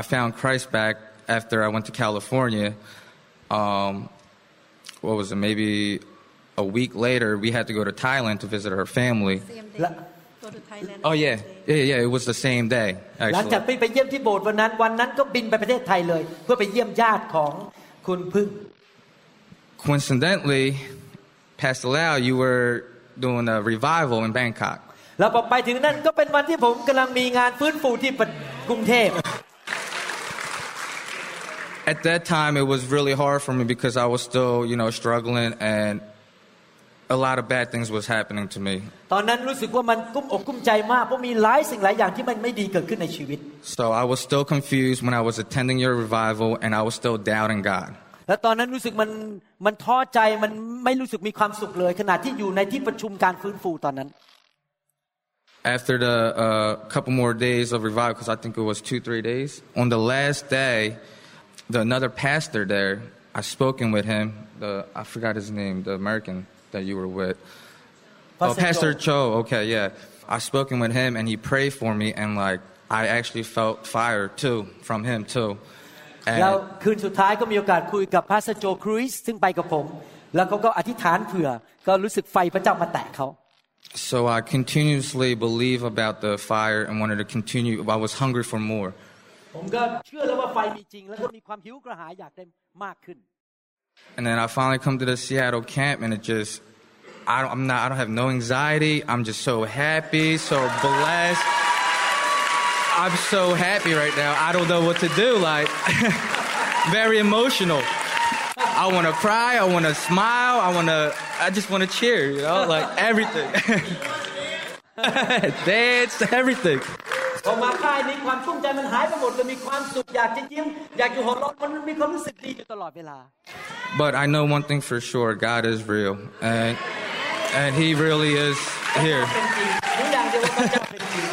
i found christ back after i went to california um, what was it maybe a week later we had to go to thailand to visit her family และ go to Thailand Oh yeah, yeah, yeah. It was the same day หลัง actually. จากไปไปเยี่ยมที่โบสถ์วันนั้น วันนั้นก็บินไปประเทศไทยเลย เพื่อไปเยี่ยมญาติของคุณพึ่ง Coincidentally, Pastor Lau, you were doing a revival in Bangkok. แล้วพอไปถึงนั่นก็เป็นวันที่ผมกำลังมีงานฟื้นฟูที่กรุงเทพ At that time, it was really hard for me because I was still, you know, struggling and a lot of bad things was happening to me. ตอนนั้นรู้สึกว่ามันกุ้มอกกุ้มใจมากเพราะมีหลายสิ่งหลายอย่างที่มันไม่ดีเกิดขึ้นในชีวิต So I was still confused when I was attending your revival and I was still doubting God. แล้วตอนนั้นรู้สึกมันมันท้อใจมันไม่รู้สึกมีความสุขเลย ขณะที่อยู่ในที่ประชุมการฟื้นฟูตอนนั้น After the uh, couple more days of revival, because I think it was two, three days, on the last day, the another pastor there, I spoken with him. The I forgot his name, the American that you were with. oh, Pastor Pastor Joe. Cho. Okay, yeah. I spoken with him, and he prayed for me, and like I actually felt fire too from him too. แล้ว And คืนสุดท้ายก็มีโอกาสคุยกับพาสโจครูซซึ่งไปกับผม แล้วเขาก็อธิษฐานเผื่อ ก็รู้สึกไฟพระเจ้ามาแตะเขา so I continuously believe about the fire and wanted to continue. I was hungry for more. ผมก็เชื่อแล้วว่าไฟมีจริง แล้วก็มีความหิวกระหายอยากได้มากขึ้น And then I finally come to the Seattle camp, and it just, I don't, I'm not, I don't have no anxiety. I'm just so happy, so blessed. I'm so happy right now. I don't know what to do. Like, [LAUGHS] very emotional. I want to cry. I want to smile. I want to, I just want to cheer, you know, like everything. [LAUGHS] Dance, everything. พอมาค่ายนี้ความกุ้มใจมันหายไปหมดเลยมีความสุขอยากจะยิ้มอยากจะหัวเราะมันมีความรู้สึกดีอยู่ตลอดเวลา But I know one thing for sure God is real. And, and He really is here. [LAUGHS] เป็นจริงรู้อย่างเดียวว่าพระเจ้าเป็นจริง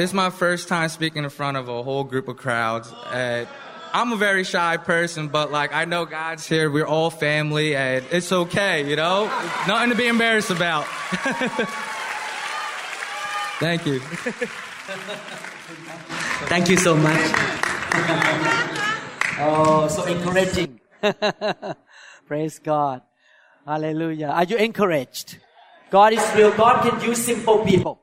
It's my first time speaking in front of a whole group of crowds. And I'm a very shy person, but like I know God's here. We're all family, and it's okay, you know. Nothing to be embarrassed about. [LAUGHS] Thank you. Thank you so much. Oh so encouraging. [LAUGHS] Praise God. Hallelujah. Are you encouraged? God is real. God can use simple people.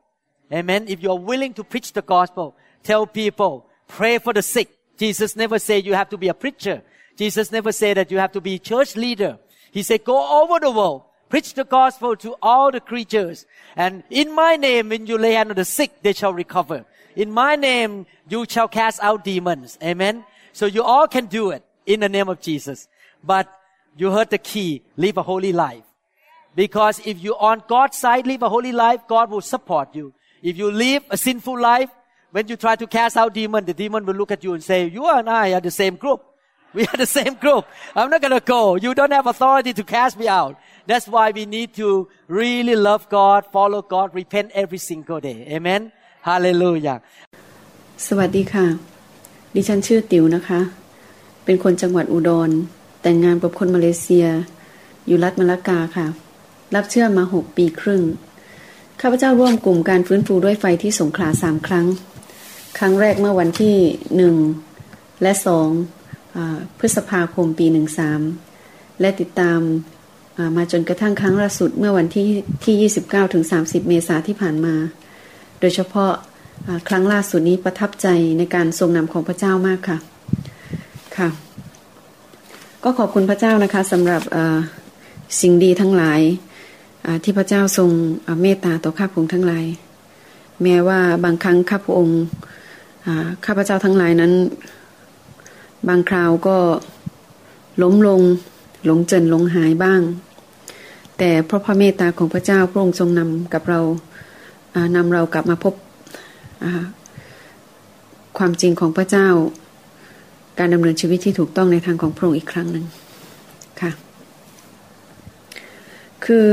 Amen. If you are willing to preach the gospel tell people pray for the sick. Jesus never said you have to be a preacher. Jesus never said that you have to be church leader. He said go over the world preach the gospel to all the creatures and in my name when you lay hand on the sick they shall recover in my name you shall cast out demons amen so you all can do it in the name of Jesus but you heard the key live a holy life because if you on God's side live a holy life, God will support you. If you live a sinful life, when you try to cast out demon, the demon will look at you and say, you and I are the same group. [LAUGHS] We are the same group. I'm not gonna go. You don't have authority to cast me out. That's why we need to really love God, follow God, repent every single day. Amen. Hallelujah. สวัสดีค่ะ ดิฉันชื่อติ๋วนะคะ เป็นคนจังหวัดอุดร แต่งงานกับคนมาเลเซีย อยู่รัฐมะละกาค่ะ รับเชื่อมาหกปีครึ่ง ข้าพเจ้าร่วมกลุ่มการฟื้นฟูด้วยไฟที่สงขลาสามครั้ง ครั้งแรกเมื่อวันที่หนึ่งและสองอพฤษภาคมปีหนึ่งสามและติดตาม มาจนกระทั่งครั้งล่าสุดเมื่อวันที่ที่29ถึง30เมษาที่ผ่านมา โดยเฉพาะาครั้งล่าสุดนี้ประทับใจในการทรงนำของพระเจ้ามากค่ะ ค่ะ ก็ขอบคุณพระเจ้านะคะสำหรับสิ่งดีทั้งหลายาที่พระเจ้าทรงเมตตาต่อข้าพงทั้งหลาย แม้ว่าบางครั้งข้าพองค์ข้าพระเจ้าทั้งหลายนั้น บางคราวก็ล้มลง หลงเจินหลงหายบ้าง แต่เพราะพระเมตตาของพระเจ้าพระองค์ทรงนำกับเรานำเรากลับมาพบความจริงของพระเจ้า การดำเนินชีวิตที่ถูกต้องในทางของพระองค์อีกครั้งหนึ่งค่ะคือ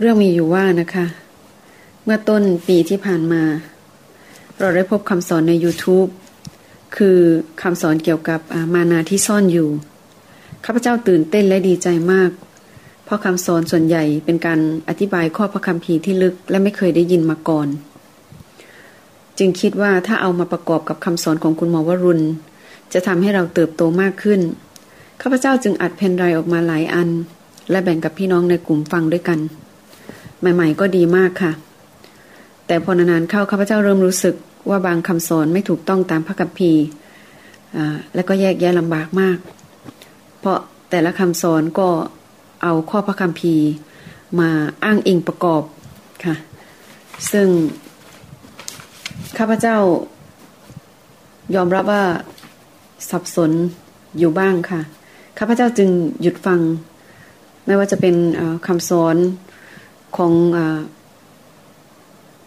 เรื่องมีอยู่ว่านะคะ เมื่อต้นปีที่ผ่านมา เราได้พบคำสอนใน YouTube คือคำสอนเกี่ยวกับมานาที่ซ่อนอยู่ ข้าพเจ้าตื่นเต้นและดีใจมาก เพราะคำสอนส่วนใหญ่เป็นการอธิบายข้อพระคัมภีร์ที่ลึกและไม่เคยได้ยินมาก่อน จึงคิดว่าถ้าเอามาประกอบกับคำสอนของคุณหมอวรุณ จะทำให้เราเติบโตมากขึ้น ข้าพเจ้าจึงอัดเพนไรออกมาหลายอัน และแบ่งกับพี่น้องในกลุ่มฟังด้วยกัน ใหม่ ๆ ก็ดีมากค่ะ แต่พอนานๆเข้าข้าพเจ้าเริ่มรู้สึกว่าบางคำสอนไม่ถูกต้องตามพระคัมภีร์และก็แยกแยะลำบากมาก เพราะแต่ละคำสอนก็เอาข้อพระคัมภีร์มาอ้างอิงประกอบค่ะ ซึ่งข้าพเจ้ายอมรับว่าสับสนอยู่บ้างค่ะ ข้าพเจ้าจึงหยุดฟัง ไม่ว่าจะเป็นคำสอนของอ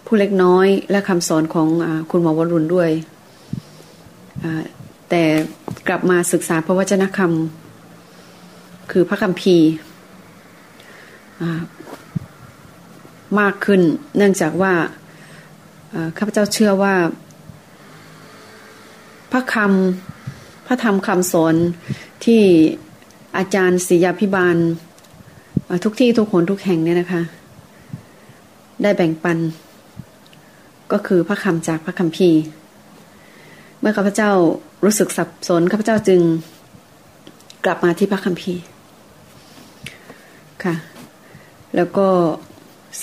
ผู้เล็กน้อยและคำสอนของอคุณหมอวรุณด้วย แต่กลับมาศึกษาพระวจนะคำ คือพระคัมภีร์มากขึ้น เนื่องจากว่าข้าพเจ้าเชื่อว่า พระคำพระธรรมคำสอนที่อาจารย์ศรียาพิบาล ทุกที่ทุกคนทุกแห่งเนี่ยนะคะ ได้แบ่งปัน ก็คือพระคำจากพระคัมภีร์เมื่อข้าพเจ้ารู้สึกสับสนข้าพเจ้าจึงกลับมาที่พระคัมภีร์ ค่ะ แล้วก็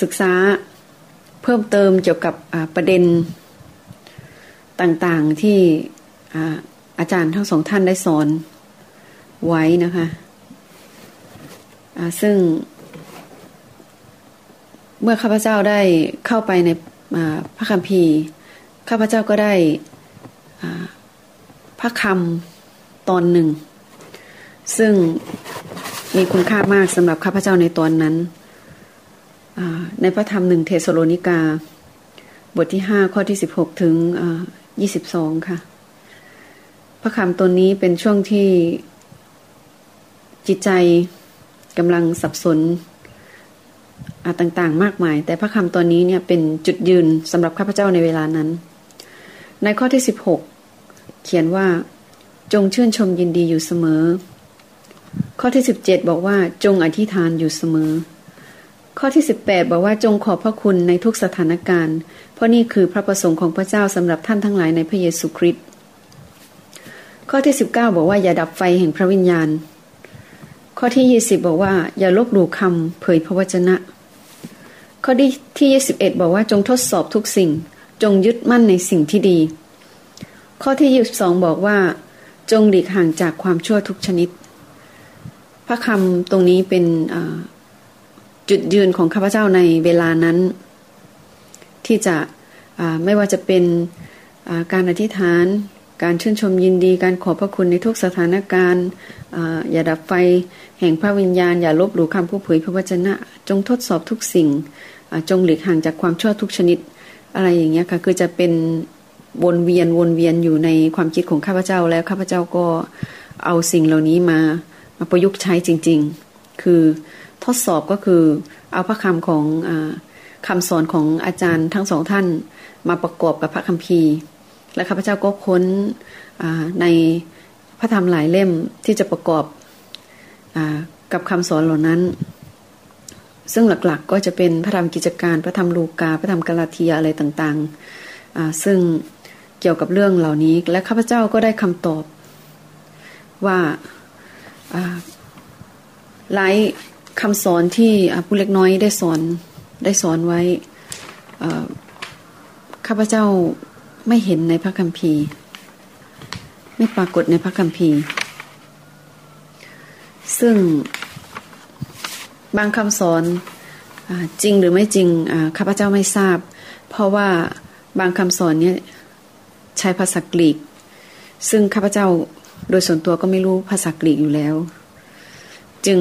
ศึกษาเพิ่มเติมเกี่ยวกับประเด็นต่างๆที่อาจารย์ทั้งสองท่านได้สอนไว้นะคะซึ่งเมื่อข้าพเจ้าได้เข้าไปในพระคัมภีร์ ข้าพเจ้าก็ได้พระคำตอนหนึ่ง ซึ่ง มีคุณค่ามากสำหรับข้าพเจ้าในตอนนั้น ในพระธรรมหนึ่งเทสโลนิกา บทที่ห้าข้อที่สิบหกถึงยี่สิบสองค่ะ พระคำตัวนี้เป็นช่วงที่จิตใจกำลังสับสนต่างๆ มากมาย แต่พระคำตัวนี้เนี่ยเป็นจุดยืนสำหรับข้าพเจ้าในเวลานั้น ในข้อที่สิบหกเขียนว่าจงชื่นชมยินดีอยู่เสมอ ข้อที่สิบเจ็ดบอกว่าจงอธิษฐานอยู่เสมอ ข้อที่ 18 บอกว่าจงขอบพระคุณในทุกสถานการณ์ เพราะนี่คือพระประสงค์ของพระเจ้าสำหรับท่านทั้งหลายในพระเยซูคริสต์ข้อที่ 19 บอกว่าอย่าดับไฟแห่งพระวิญญาณ ข้อที่ 20 บอกว่า อย่าลบหลู่คำเผยพระวจนะ ข้อที่ที่21 บอกว่าจงทดสอบทุกสิ่ง จงยึดมั่นในสิ่งที่ดี ข้อที่ 22 บอกว่า จงหลีกห่างจากความชั่วทุกชนิด พระคำตรงนี้เป็นจุดยืนของข้าพเจ้าในเวลานั้น ที่จะไม่ว่าจะเป็นการอธิษฐาน การชื่นชมยินดี การขอบพระคุณในทุกสถานการณ์อย่าดับไฟแห่งพระวิญญาณ อย่าลบหลู่คำผู้เผยพระวจนะ จงทดสอบทุกสิ่ง จงหลีกห่างจากความชั่วทุกชนิดอะไรอย่างเงี้ยค่ะคือจะเป็นวนเวียนวนเวียนอยู่ในความคิดของข้าพเจ้าแล้วข้าพเจ้าก็เอาสิ่งเหล่านี้มา มาประยุกต์ใช้จริง ๆ คือทดสอบก็คือเอาพระคำของอคำสอนของอาจารย์ทั้งสองท่านมาประกอบกับพระคัมภีร์ และข้าพเจ้าก็ค้นในพระธรรมหลายเล่มที่จะประกอบอกับคำสอนเหล่านั้น ซึ่งหลักๆกก็จะเป็นพระธรรมกิจการพระธรรมลูกา พระธรรมกาลาเทียอะไรต่างๆ ซึ่งเกี่ยวกับเรื่องเหล่านี้และข้าพเจ้าก็ได้คำตอบว่า หลายคำสอนที่ผู้เล็กน้อยได้สอนได้สอนไว้ข้าพเจ้าไม่เห็นในพระคัมภีร์ ไม่ปรากฏในพระคัมภีร์ ซึ่งบางคำสอนอจริงหรือไม่จริงข้าพเจ้าไม่ทราบ เพราะว่าบางคำสอนเนี่ยใช้ภาษากรีก ซึ่งข้าพเจ้า โดยส่วนตัวก็ไม่รู้ภาษากรีกอยู่แล้ว จึง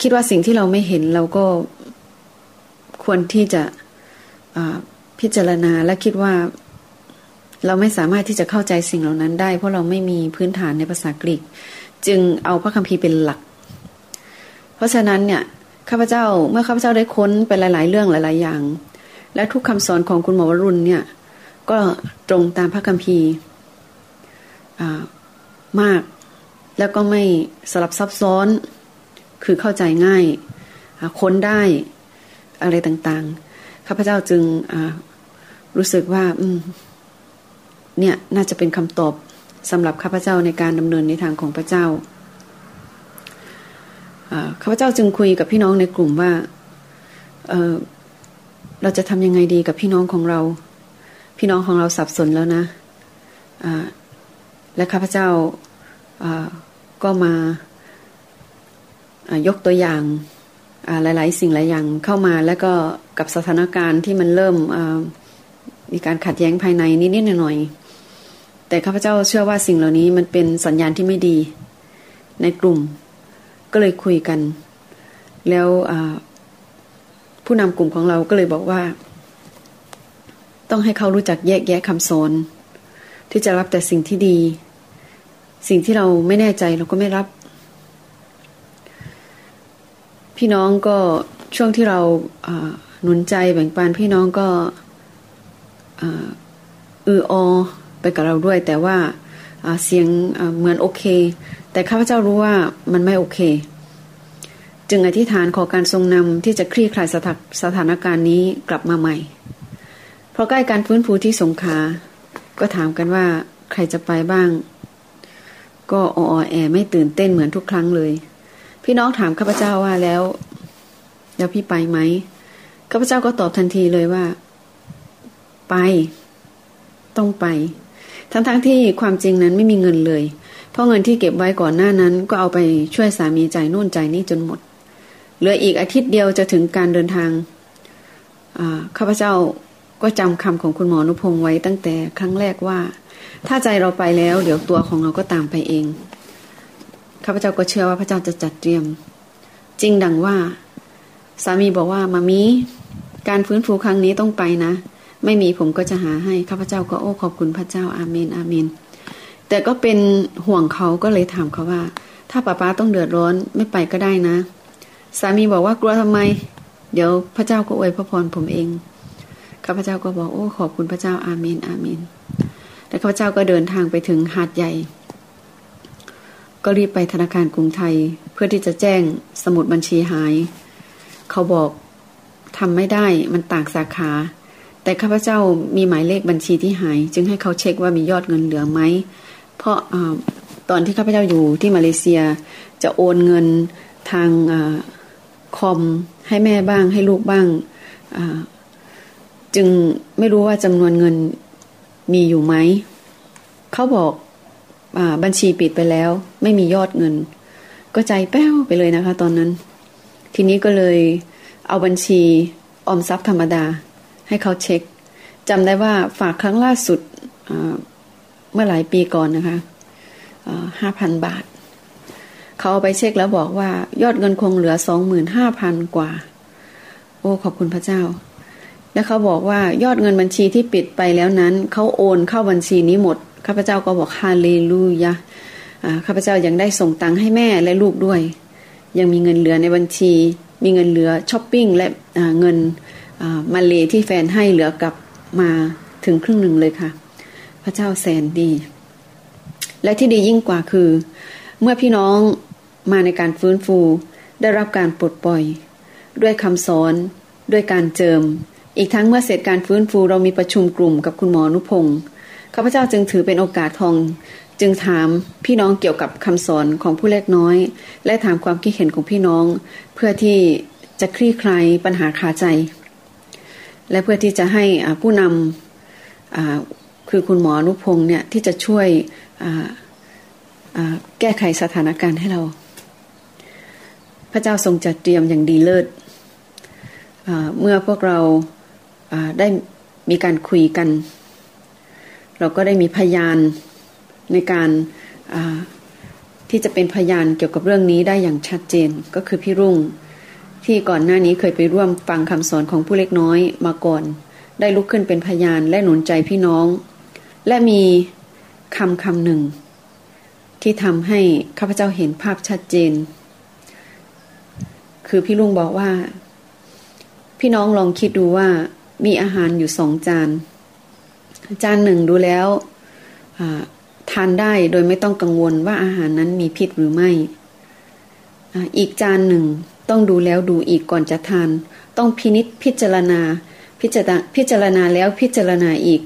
คิดว่าสิ่งที่เราไม่เห็นเราก็ควรที่จะพิจารณาและคิดว่าเราไม่สามารถที่จะเข้าใจสิ่งเหล่านั้นได้ เพราะเราไม่มีพื้นฐานในภาษากรีก จึงเอาพระคัมภีร์เป็นหลัก เพราะฉะนั้นเนี่ยข้าพเจ้าเมื่อข้าพเจ้าได้ค้นไปหลาย ๆ เรื่องหลาย ๆ อย่าง และทุกคำสอนของคุณหมอวรุณเนี่ย ก็ตรงตามพระคัมภีร์ มาก แล้วก็ไม่สลับซับซ้อน คือเข้าใจง่ายค้นได้อะไรต่างๆ ข้าพเจ้าจึงรู้สึกว่าเนี่ยน่าจะเป็นคำตอบสำหรับข้าพเจ้าในการดำเนินในทางของพระเจ้าข้าพเจ้าจึงคุยกับพี่น้องในกลุ่มว่าเเราจะทำยังไงดีกับพี่น้องของเรา พี่น้องของเราสับสนแล้วนะ และข้าพเจ้าก็มายกตัวอย่างหลาย ๆ สิ่งหลายอย่างเข้ามาแล้วก็กับสถานการณ์ที่มันเริ่มมีการขัดแย้งภายในนิด ๆ หน่อย ๆ แต่ข้าพเจ้าเชื่อว่าสิ่งเหล่านี้มันเป็นสัญญาณที่ไม่ดี ในกลุ่มก็เลยคุยกัน แล้วผู้นำกลุ่มของเราก็เลยบอกว่า ต้องให้เขารู้จักแยกแยะคำสอน ที่จะรับแต่สิ่งที่ดี สิ่งที่เราไม่แน่ใจเราก็ไม่รับ พี่น้องก็ช่วงที่เราหนุนใจแบ่งปันพี่น้องก็อืออไปกับเราด้วย แต่ว่าเสียงเหมือนโอเค แต่ข้าพเจ้ารู้ว่ามันไม่โอเค จึงอธิษฐานขอการทรงนำที่จะคลี่คลายสถานการณ์นี้กลับมาใหม่ เพราะใกล้การฟื้นฟูที่สงขา ก็ถามกันว่าใครจะไปบ้าง ก็ออแอไม่ตื่นเต้นเหมือนทุกครั้งเลย พี่น้องถามข้าพเจ้าว่าแล้ว แล้วพี่ไปไหมข้าพเจ้าก็ตอบทันทีเลยว่า ไป ต้องไป ทั้งๆทที่ความจริงนั้นไม่มีเงินเลย เพราะเงินที่เก็บไว้ก่อนหน้านั้น ก็เอาไปช่วยสามีจ่ายนู่นจ่ายนี่จนหมดเหลืออีกอาทิตย์เดียวจะถึงการเดินทางข้าพเจ้า ก็จำคำของคุณหมอนุพงศ์ไว้ตั้งแต่ครั้งแรกว่า ถ้าใจเราไปแล้ว เดี๋ยวตัวของเราก็ตามไปเองข้าพเจ้าก็เชื่อว่าพระเจ้าจะจัดเตรียม จริงดังว่า สามีบอกว่ามามีการฟื้นฟูครั้งนี้ต้องไปนะ ไม่มีผมก็จะหาให้ข้าพเจ้าก็โอ้ขอบคุณพระเจ้าอาเมนอาเมน แต่ก็เป็นห่วงเขาก็เลยถามเขาว่า ถ้าป้าป้าต้องเดือดร้อนไม่ไปก็ได้นะ สามีบอกว่ากลัวทำไม เดี๋ยวพระเจ้าก็อวยพระพรผมเอง ข้าพเจ้าก็บอกโอ้ขอบคุณพระเจ้าอาเมนอาเมนแล้วข้าพเจ้าก็เดินทางไปถึงหาดใหญ่ ก็รีบไปธนาคารกรุงไทย เพื่อที่จะแจ้งสมุดบัญชีหาย เขาบอกทำไม่ได้มันต่างสาขา แต่ข้าพเจ้ามีหมายเลขบัญชีที่หาย จึงให้เขาเช็คว่ามียอดเงินเหลือไหมเพราะอตอนที่ข้าพเจ้าอยู่ที่มาเลเซียจะโอนเงินทางอคอมให้แม่บ้างให้ลูกบ้าง จึงไม่รู้ว่าจำนวนเงินมีอยู่ไหม เขาบอกอบัญชีปิดไปแล้ว ไม่มียอดเงิน ก็ใจแป้วไปเลยนะคะ ตอนนั้น ทีนี้ก็เลยเอาบัญชีออมทรัพย์ธรรมดา ให้เขาเช็คจำได้ว่าฝากครั้งล่าสุดเมื่อหลายปีก่อนนะคะห้าพันบาท เขาเอาไปเช็คแล้วบอกว่ายอดเงินคงเหลือสองหมื่นห้าพันกว่า โอ้ขอบคุณพระเจ้า แล้วเขาบอกว่ายอดเงินบัญชีที่ปิดไปแล้วนั้นเขาโอนเข้าบัญชีนี้หมดข้าพเจ้าก็บอกฮาเลลูยาข้าพเจ้ายังได้ส่งตังค์ให้แม่และลูกด้วย ยังมีเงินเหลือในบัญชี มีเงินเหลือช้อปปิ้งและเงินมาเลที่แฟนให้เหลือกลับมาถึงครึ่งหนึ่งเลยค่ะ พระเจ้าแสนดี และที่ดียิ่งกว่าคือ เมื่อพี่น้องมาในการฟื้นฟูได้รับการปลดปล่อย ด้วยคำสอนด้วยการเจิม อีกทั้งเมื่อเสร็จการฟื้นฟูเรามีประชุมกลุ่มกับคุณหมอนุพงศ์ข้าพเจ้าจึงถือเป็นโอกาสทอง จึงถามพี่น้องเกี่ยวกับคำสอนของผู้เล็กน้อย และถามความคิดเห็นของพี่น้อง เพื่อที่จะคลี่คลายปัญหาขาใจ และเพื่อที่จะให้ผู้นำคือคุณหมอนุพงศ์เนี่ยที่จะช่วยแก้ไขสถานการณ์ให้เรา พระเจ้าทรงจัดเตรียมอย่างดีเลิศเมื่อพวกเรา ได้มีการคุยกัน เราก็ได้มีพยานในการที่จะเป็นพยานเกี่ยวกับเรื่องนี้ได้อย่างชัดเจนก็คือพี่รุ่ง ที่ก่อนหน้านี้เคยไปร่วมฟังคำสอนของผู้เล็กน้อยมาก่อน ได้ลุกขึ้นเป็นพยานและหนุนใจพี่น้อง และมีคำคำหนึ่ง ที่ทำให้ข้าพเจ้าเห็นภาพชัดเจน คือพี่ลุงบอกว่า พี่น้องลองคิดดูว่า มีอาหารอยู่สองจาน จานหนึ่งดูแล้วทานได้โดยไม่ต้องกังวลว่าอาหารนั้นมีพิษหรือไม่ อีกจานหนึ่งต้องดูแล้วดูอีกก่อนจะทาน ต้องพินิษพิจารณาพิจารณาพิจารณาแล้วพิจารณาอีก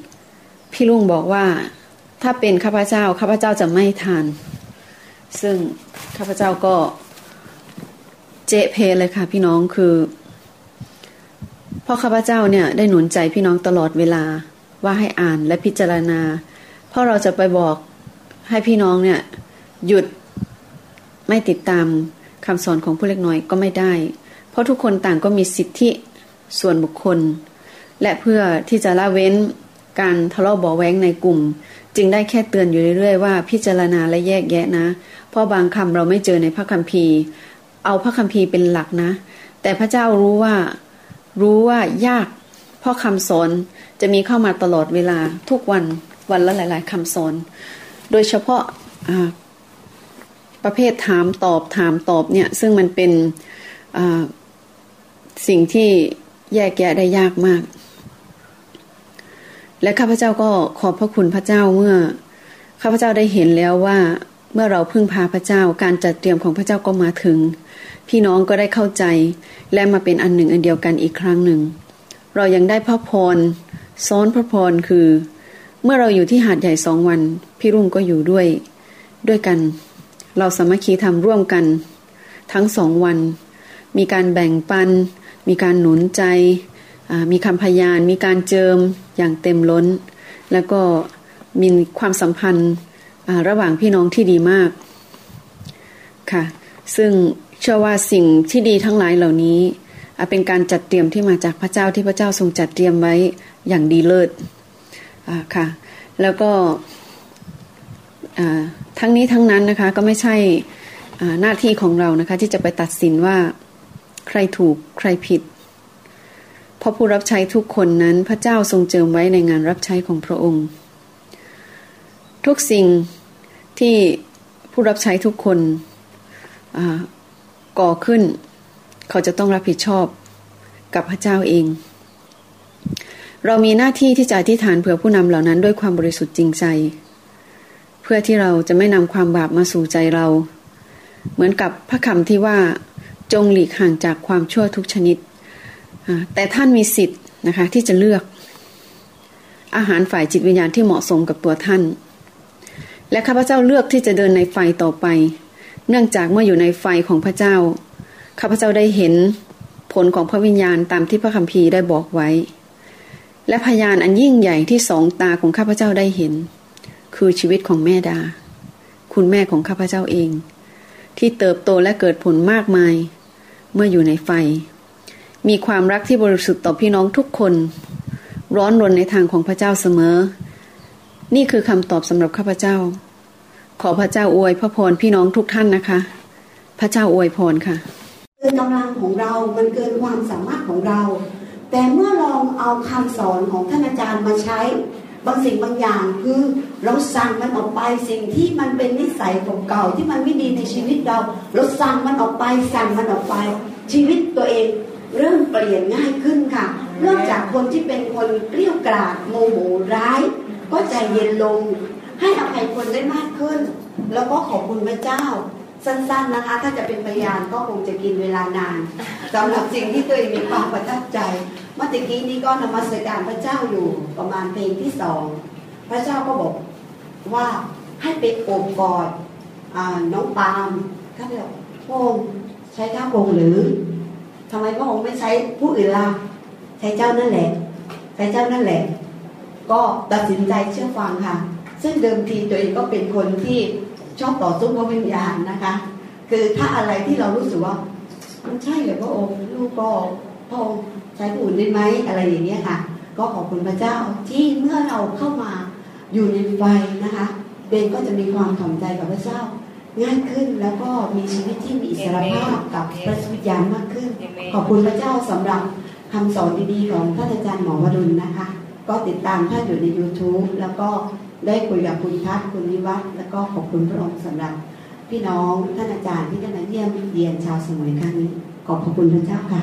พี่ลุงบอกว่า ถ้าเป็นข้าพเจ้าข้าพเจ้าจะไม่ทาน ซึ่งข้าพเจ้าก็เจเพเลยค่ะพี่น้องคือ พ่อข้าพเจ้าเนี่ยได้หนุนใจพี่น้องตลอดเวลาว่าให้อ่านและพิจารณา เพราะเราจะไปบอกให้พี่น้องเนี่ยหยุดไม่ติดตามคำสอนของผู้เล็กน้อยก็ไม่ได้ เพราะทุกคนต่างก็มีสิทธิส่วนบุคคล และเพื่อที่จะละเว้นการทะเลาะเบาแว้งในกลุ่ม จึงได้แค่เตือนอยู่เรื่อยๆว่าพิจารณาและแยกแยะนะ เพราะบางคำเราไม่เจอในพระคัมภีร์ เอาพระคัมภีร์เป็นหลักนะ แต่พระเจ้ารู้ว่า รู้ว่ายาก เพราะคำสอนจะมีเข้ามาตลอดเวลาทุกวันวันละหลาย ๆคำสอน โดยเฉพาะประเภทถามตอบถามตอบเนี่ยซึ่งมันเป็นสิ่งที่แยกแยะได้ยากมาก และข้าพเจ้าก็ขอบพระคุณพระเจ้าเมื่อข้าพเจ้าได้เห็นแล้วว่าเมื่อเราพึ่งพาพระเจ้าการจัดเตรียมของพระเจ้าก็มาถึง พี่น้องก็ได้เข้าใจและมาเป็นอันหนึ่งอันเดียวกันอีกครั้งหนึ่ง เรายังได้พระพรซ้อนพระพรคือ เมื่อเราอยู่ที่หาดใหญ่สองวัน พี่รุ่งก็อยู่ด้วย ด้วยกัน เราสามัคคีทำร่วมกัน ทั้งสองวัน มีการแบ่งปัน มีการหนุนใจ มีคำพยาน มีการเจิมอย่างเต็มล้น แล้วก็มีความสัมพันธ์ระหว่างพี่น้องที่ดีมากค่ะ ซึ่ง ชื่อว่าสิ่งที่ดีทั้งหลายเหล่านี้เป็นการจัดเตรียมที่มาจากพระเจ้าที่พระเจ้าทรงจัดเตรียมไว้อย่างดีเลิศค่ะ แล้วก็ทั้งนี้ทั้งนั้นนะคะก็ไม่ใช่หน้าที่ของเรานะคะที่จะไปตัดสินว่าใครถูกใครผิด เพราะผู้รับใช้ทุกคนนั้นพระเจ้าทรงเจิมไว้ในงานรับใช้ของพระองค์ ทุกสิ่งที่ผู้รับใช้ทุกคน ก่อขึ้น เขาจะต้องรับผิดชอบกับพระเจ้าเอง เรามีหน้าที่ที่จะอธิษฐานเผื่อผู้นำเหล่านั้นด้วยความบริสุทธิ์จริงใจ เพื่อที่เราจะไม่นำความบาปมาสู่ใจเรา เหมือนกับพระคำที่ว่าจงหลีกห่างจากความชั่วทุกชนิด แต่ท่านมีสิทธิ์นะคะที่จะเลือก อาหารฝ่ายจิตวิญญาณที่เหมาะสมกับตัวท่าน และข้าพเจ้าเลือกที่จะเดินในไฟต่อไป เนื่องจากเมื่ออยู่ในไฟของพระเจ้า ข้าพเจ้าได้เห็นผลของพระวิญญาณตามที่พระคัมภีร์ได้บอกไว้ และพยานอันยิ่งใหญ่ที่สองตาของข้าพเจ้าได้เห็น คือชีวิตของแม่ดา คุณแม่ของข้าพเจ้าเอง ที่เติบโตและเกิดผลมากมาย เมื่ออยู่ในไฟ มีความรักที่บริสุทธิ์ต่อพี่น้องทุกคน ร้อนรนในทางของพระเจ้าเสมอ นี่คือคำตอบสำหรับข้าพเจ้า ขอพระเจ้าอวยพระพรพี่น้องทุกท่านนะคะ พระเจ้าอวยพรค่ะเกินกำลังของเรา มันเกินความสามารถของเรา แต่เมื่อลองเอาคำสอนของท่านอาจารย์มาใช้ บางสิ่งบางอย่างคือเราสั่งมันออกไปสิ่งที่มันเป็นนิสัยเก่าๆที่มันไม่ดีในชีวิตเรา เราสั่งมันออกไปสั่งมันออกไป ชีวิตตัวเองเริ่มเปลี่ยนง่ายขึ้นค่ะเริ่มจากคนที่เป็นคนเกลี้ยกล่อมโมโหร้าย ก็ใจเย็นลง ให้อภัยคนได้มากขึ้น แล้วก็ขอบคุณพระเจ้า สั้นๆนะคะ ถ้าจะเป็นพยานก็คงจะกินเวลานานสำหรับสิ่งที่ตัวเองมีความประทับใจ เมื่อกี้นี้ก็นมัสการพระเจ้าอยู่ประมาณเพลงที่สองพระเจ้าก็บอกว่าให้ไปโอบกอดน้องปาล์มก็เลยพระองค์ใช้เจ้าพงหรือทำไมพระองค์ไม่ใช้ผู้อื่นล่ะใช้เจ้านั่นแหละใช้เจ้านั่นแหละ ก็ตัดสินใจเชื่อฟังค่ะ ซึ่งเดิมทีตัวเองก็เป็นคนที่ชอบต่อสู้พระวิญญาณนะคะ คือถ้าอะไรที่เรารู้สึกว่า มันใช่เหรือพระองค์ลูกก็พระองค์ใช้ผู้อื่นได้ไหมอะไรอย่างเงี้ยค่ะ ก็ขอบคุณพระเจ้าที่เมื่อเราเข้ามาอยู่ในไฟนะคะเบนก็จะมีความถ่อมใจกับพระเจ้าง่ายขึ้นแล้วก็มีชีวิตที่มีอิสรภาพกับพระวิญญาณมากขึ้น ขอบคุณพระเจ้าสำหรับคำสอนดีๆของท่านอาจารย์หมอวรุณนะคะ ก็ติดตามท่านอยู่ใน YouTube แล้วก็ ได้คุยกับคุณทัศน์คุณนิวัฒน์แล้วก็ขอบคุณพระองค์สำหรับ พี่น้องท่านอาจารย์ที่ได้มาเยี่ยมเยียนชาวสมุยครั้งนี้ขอบพระคุณพระเจ้าค่ะ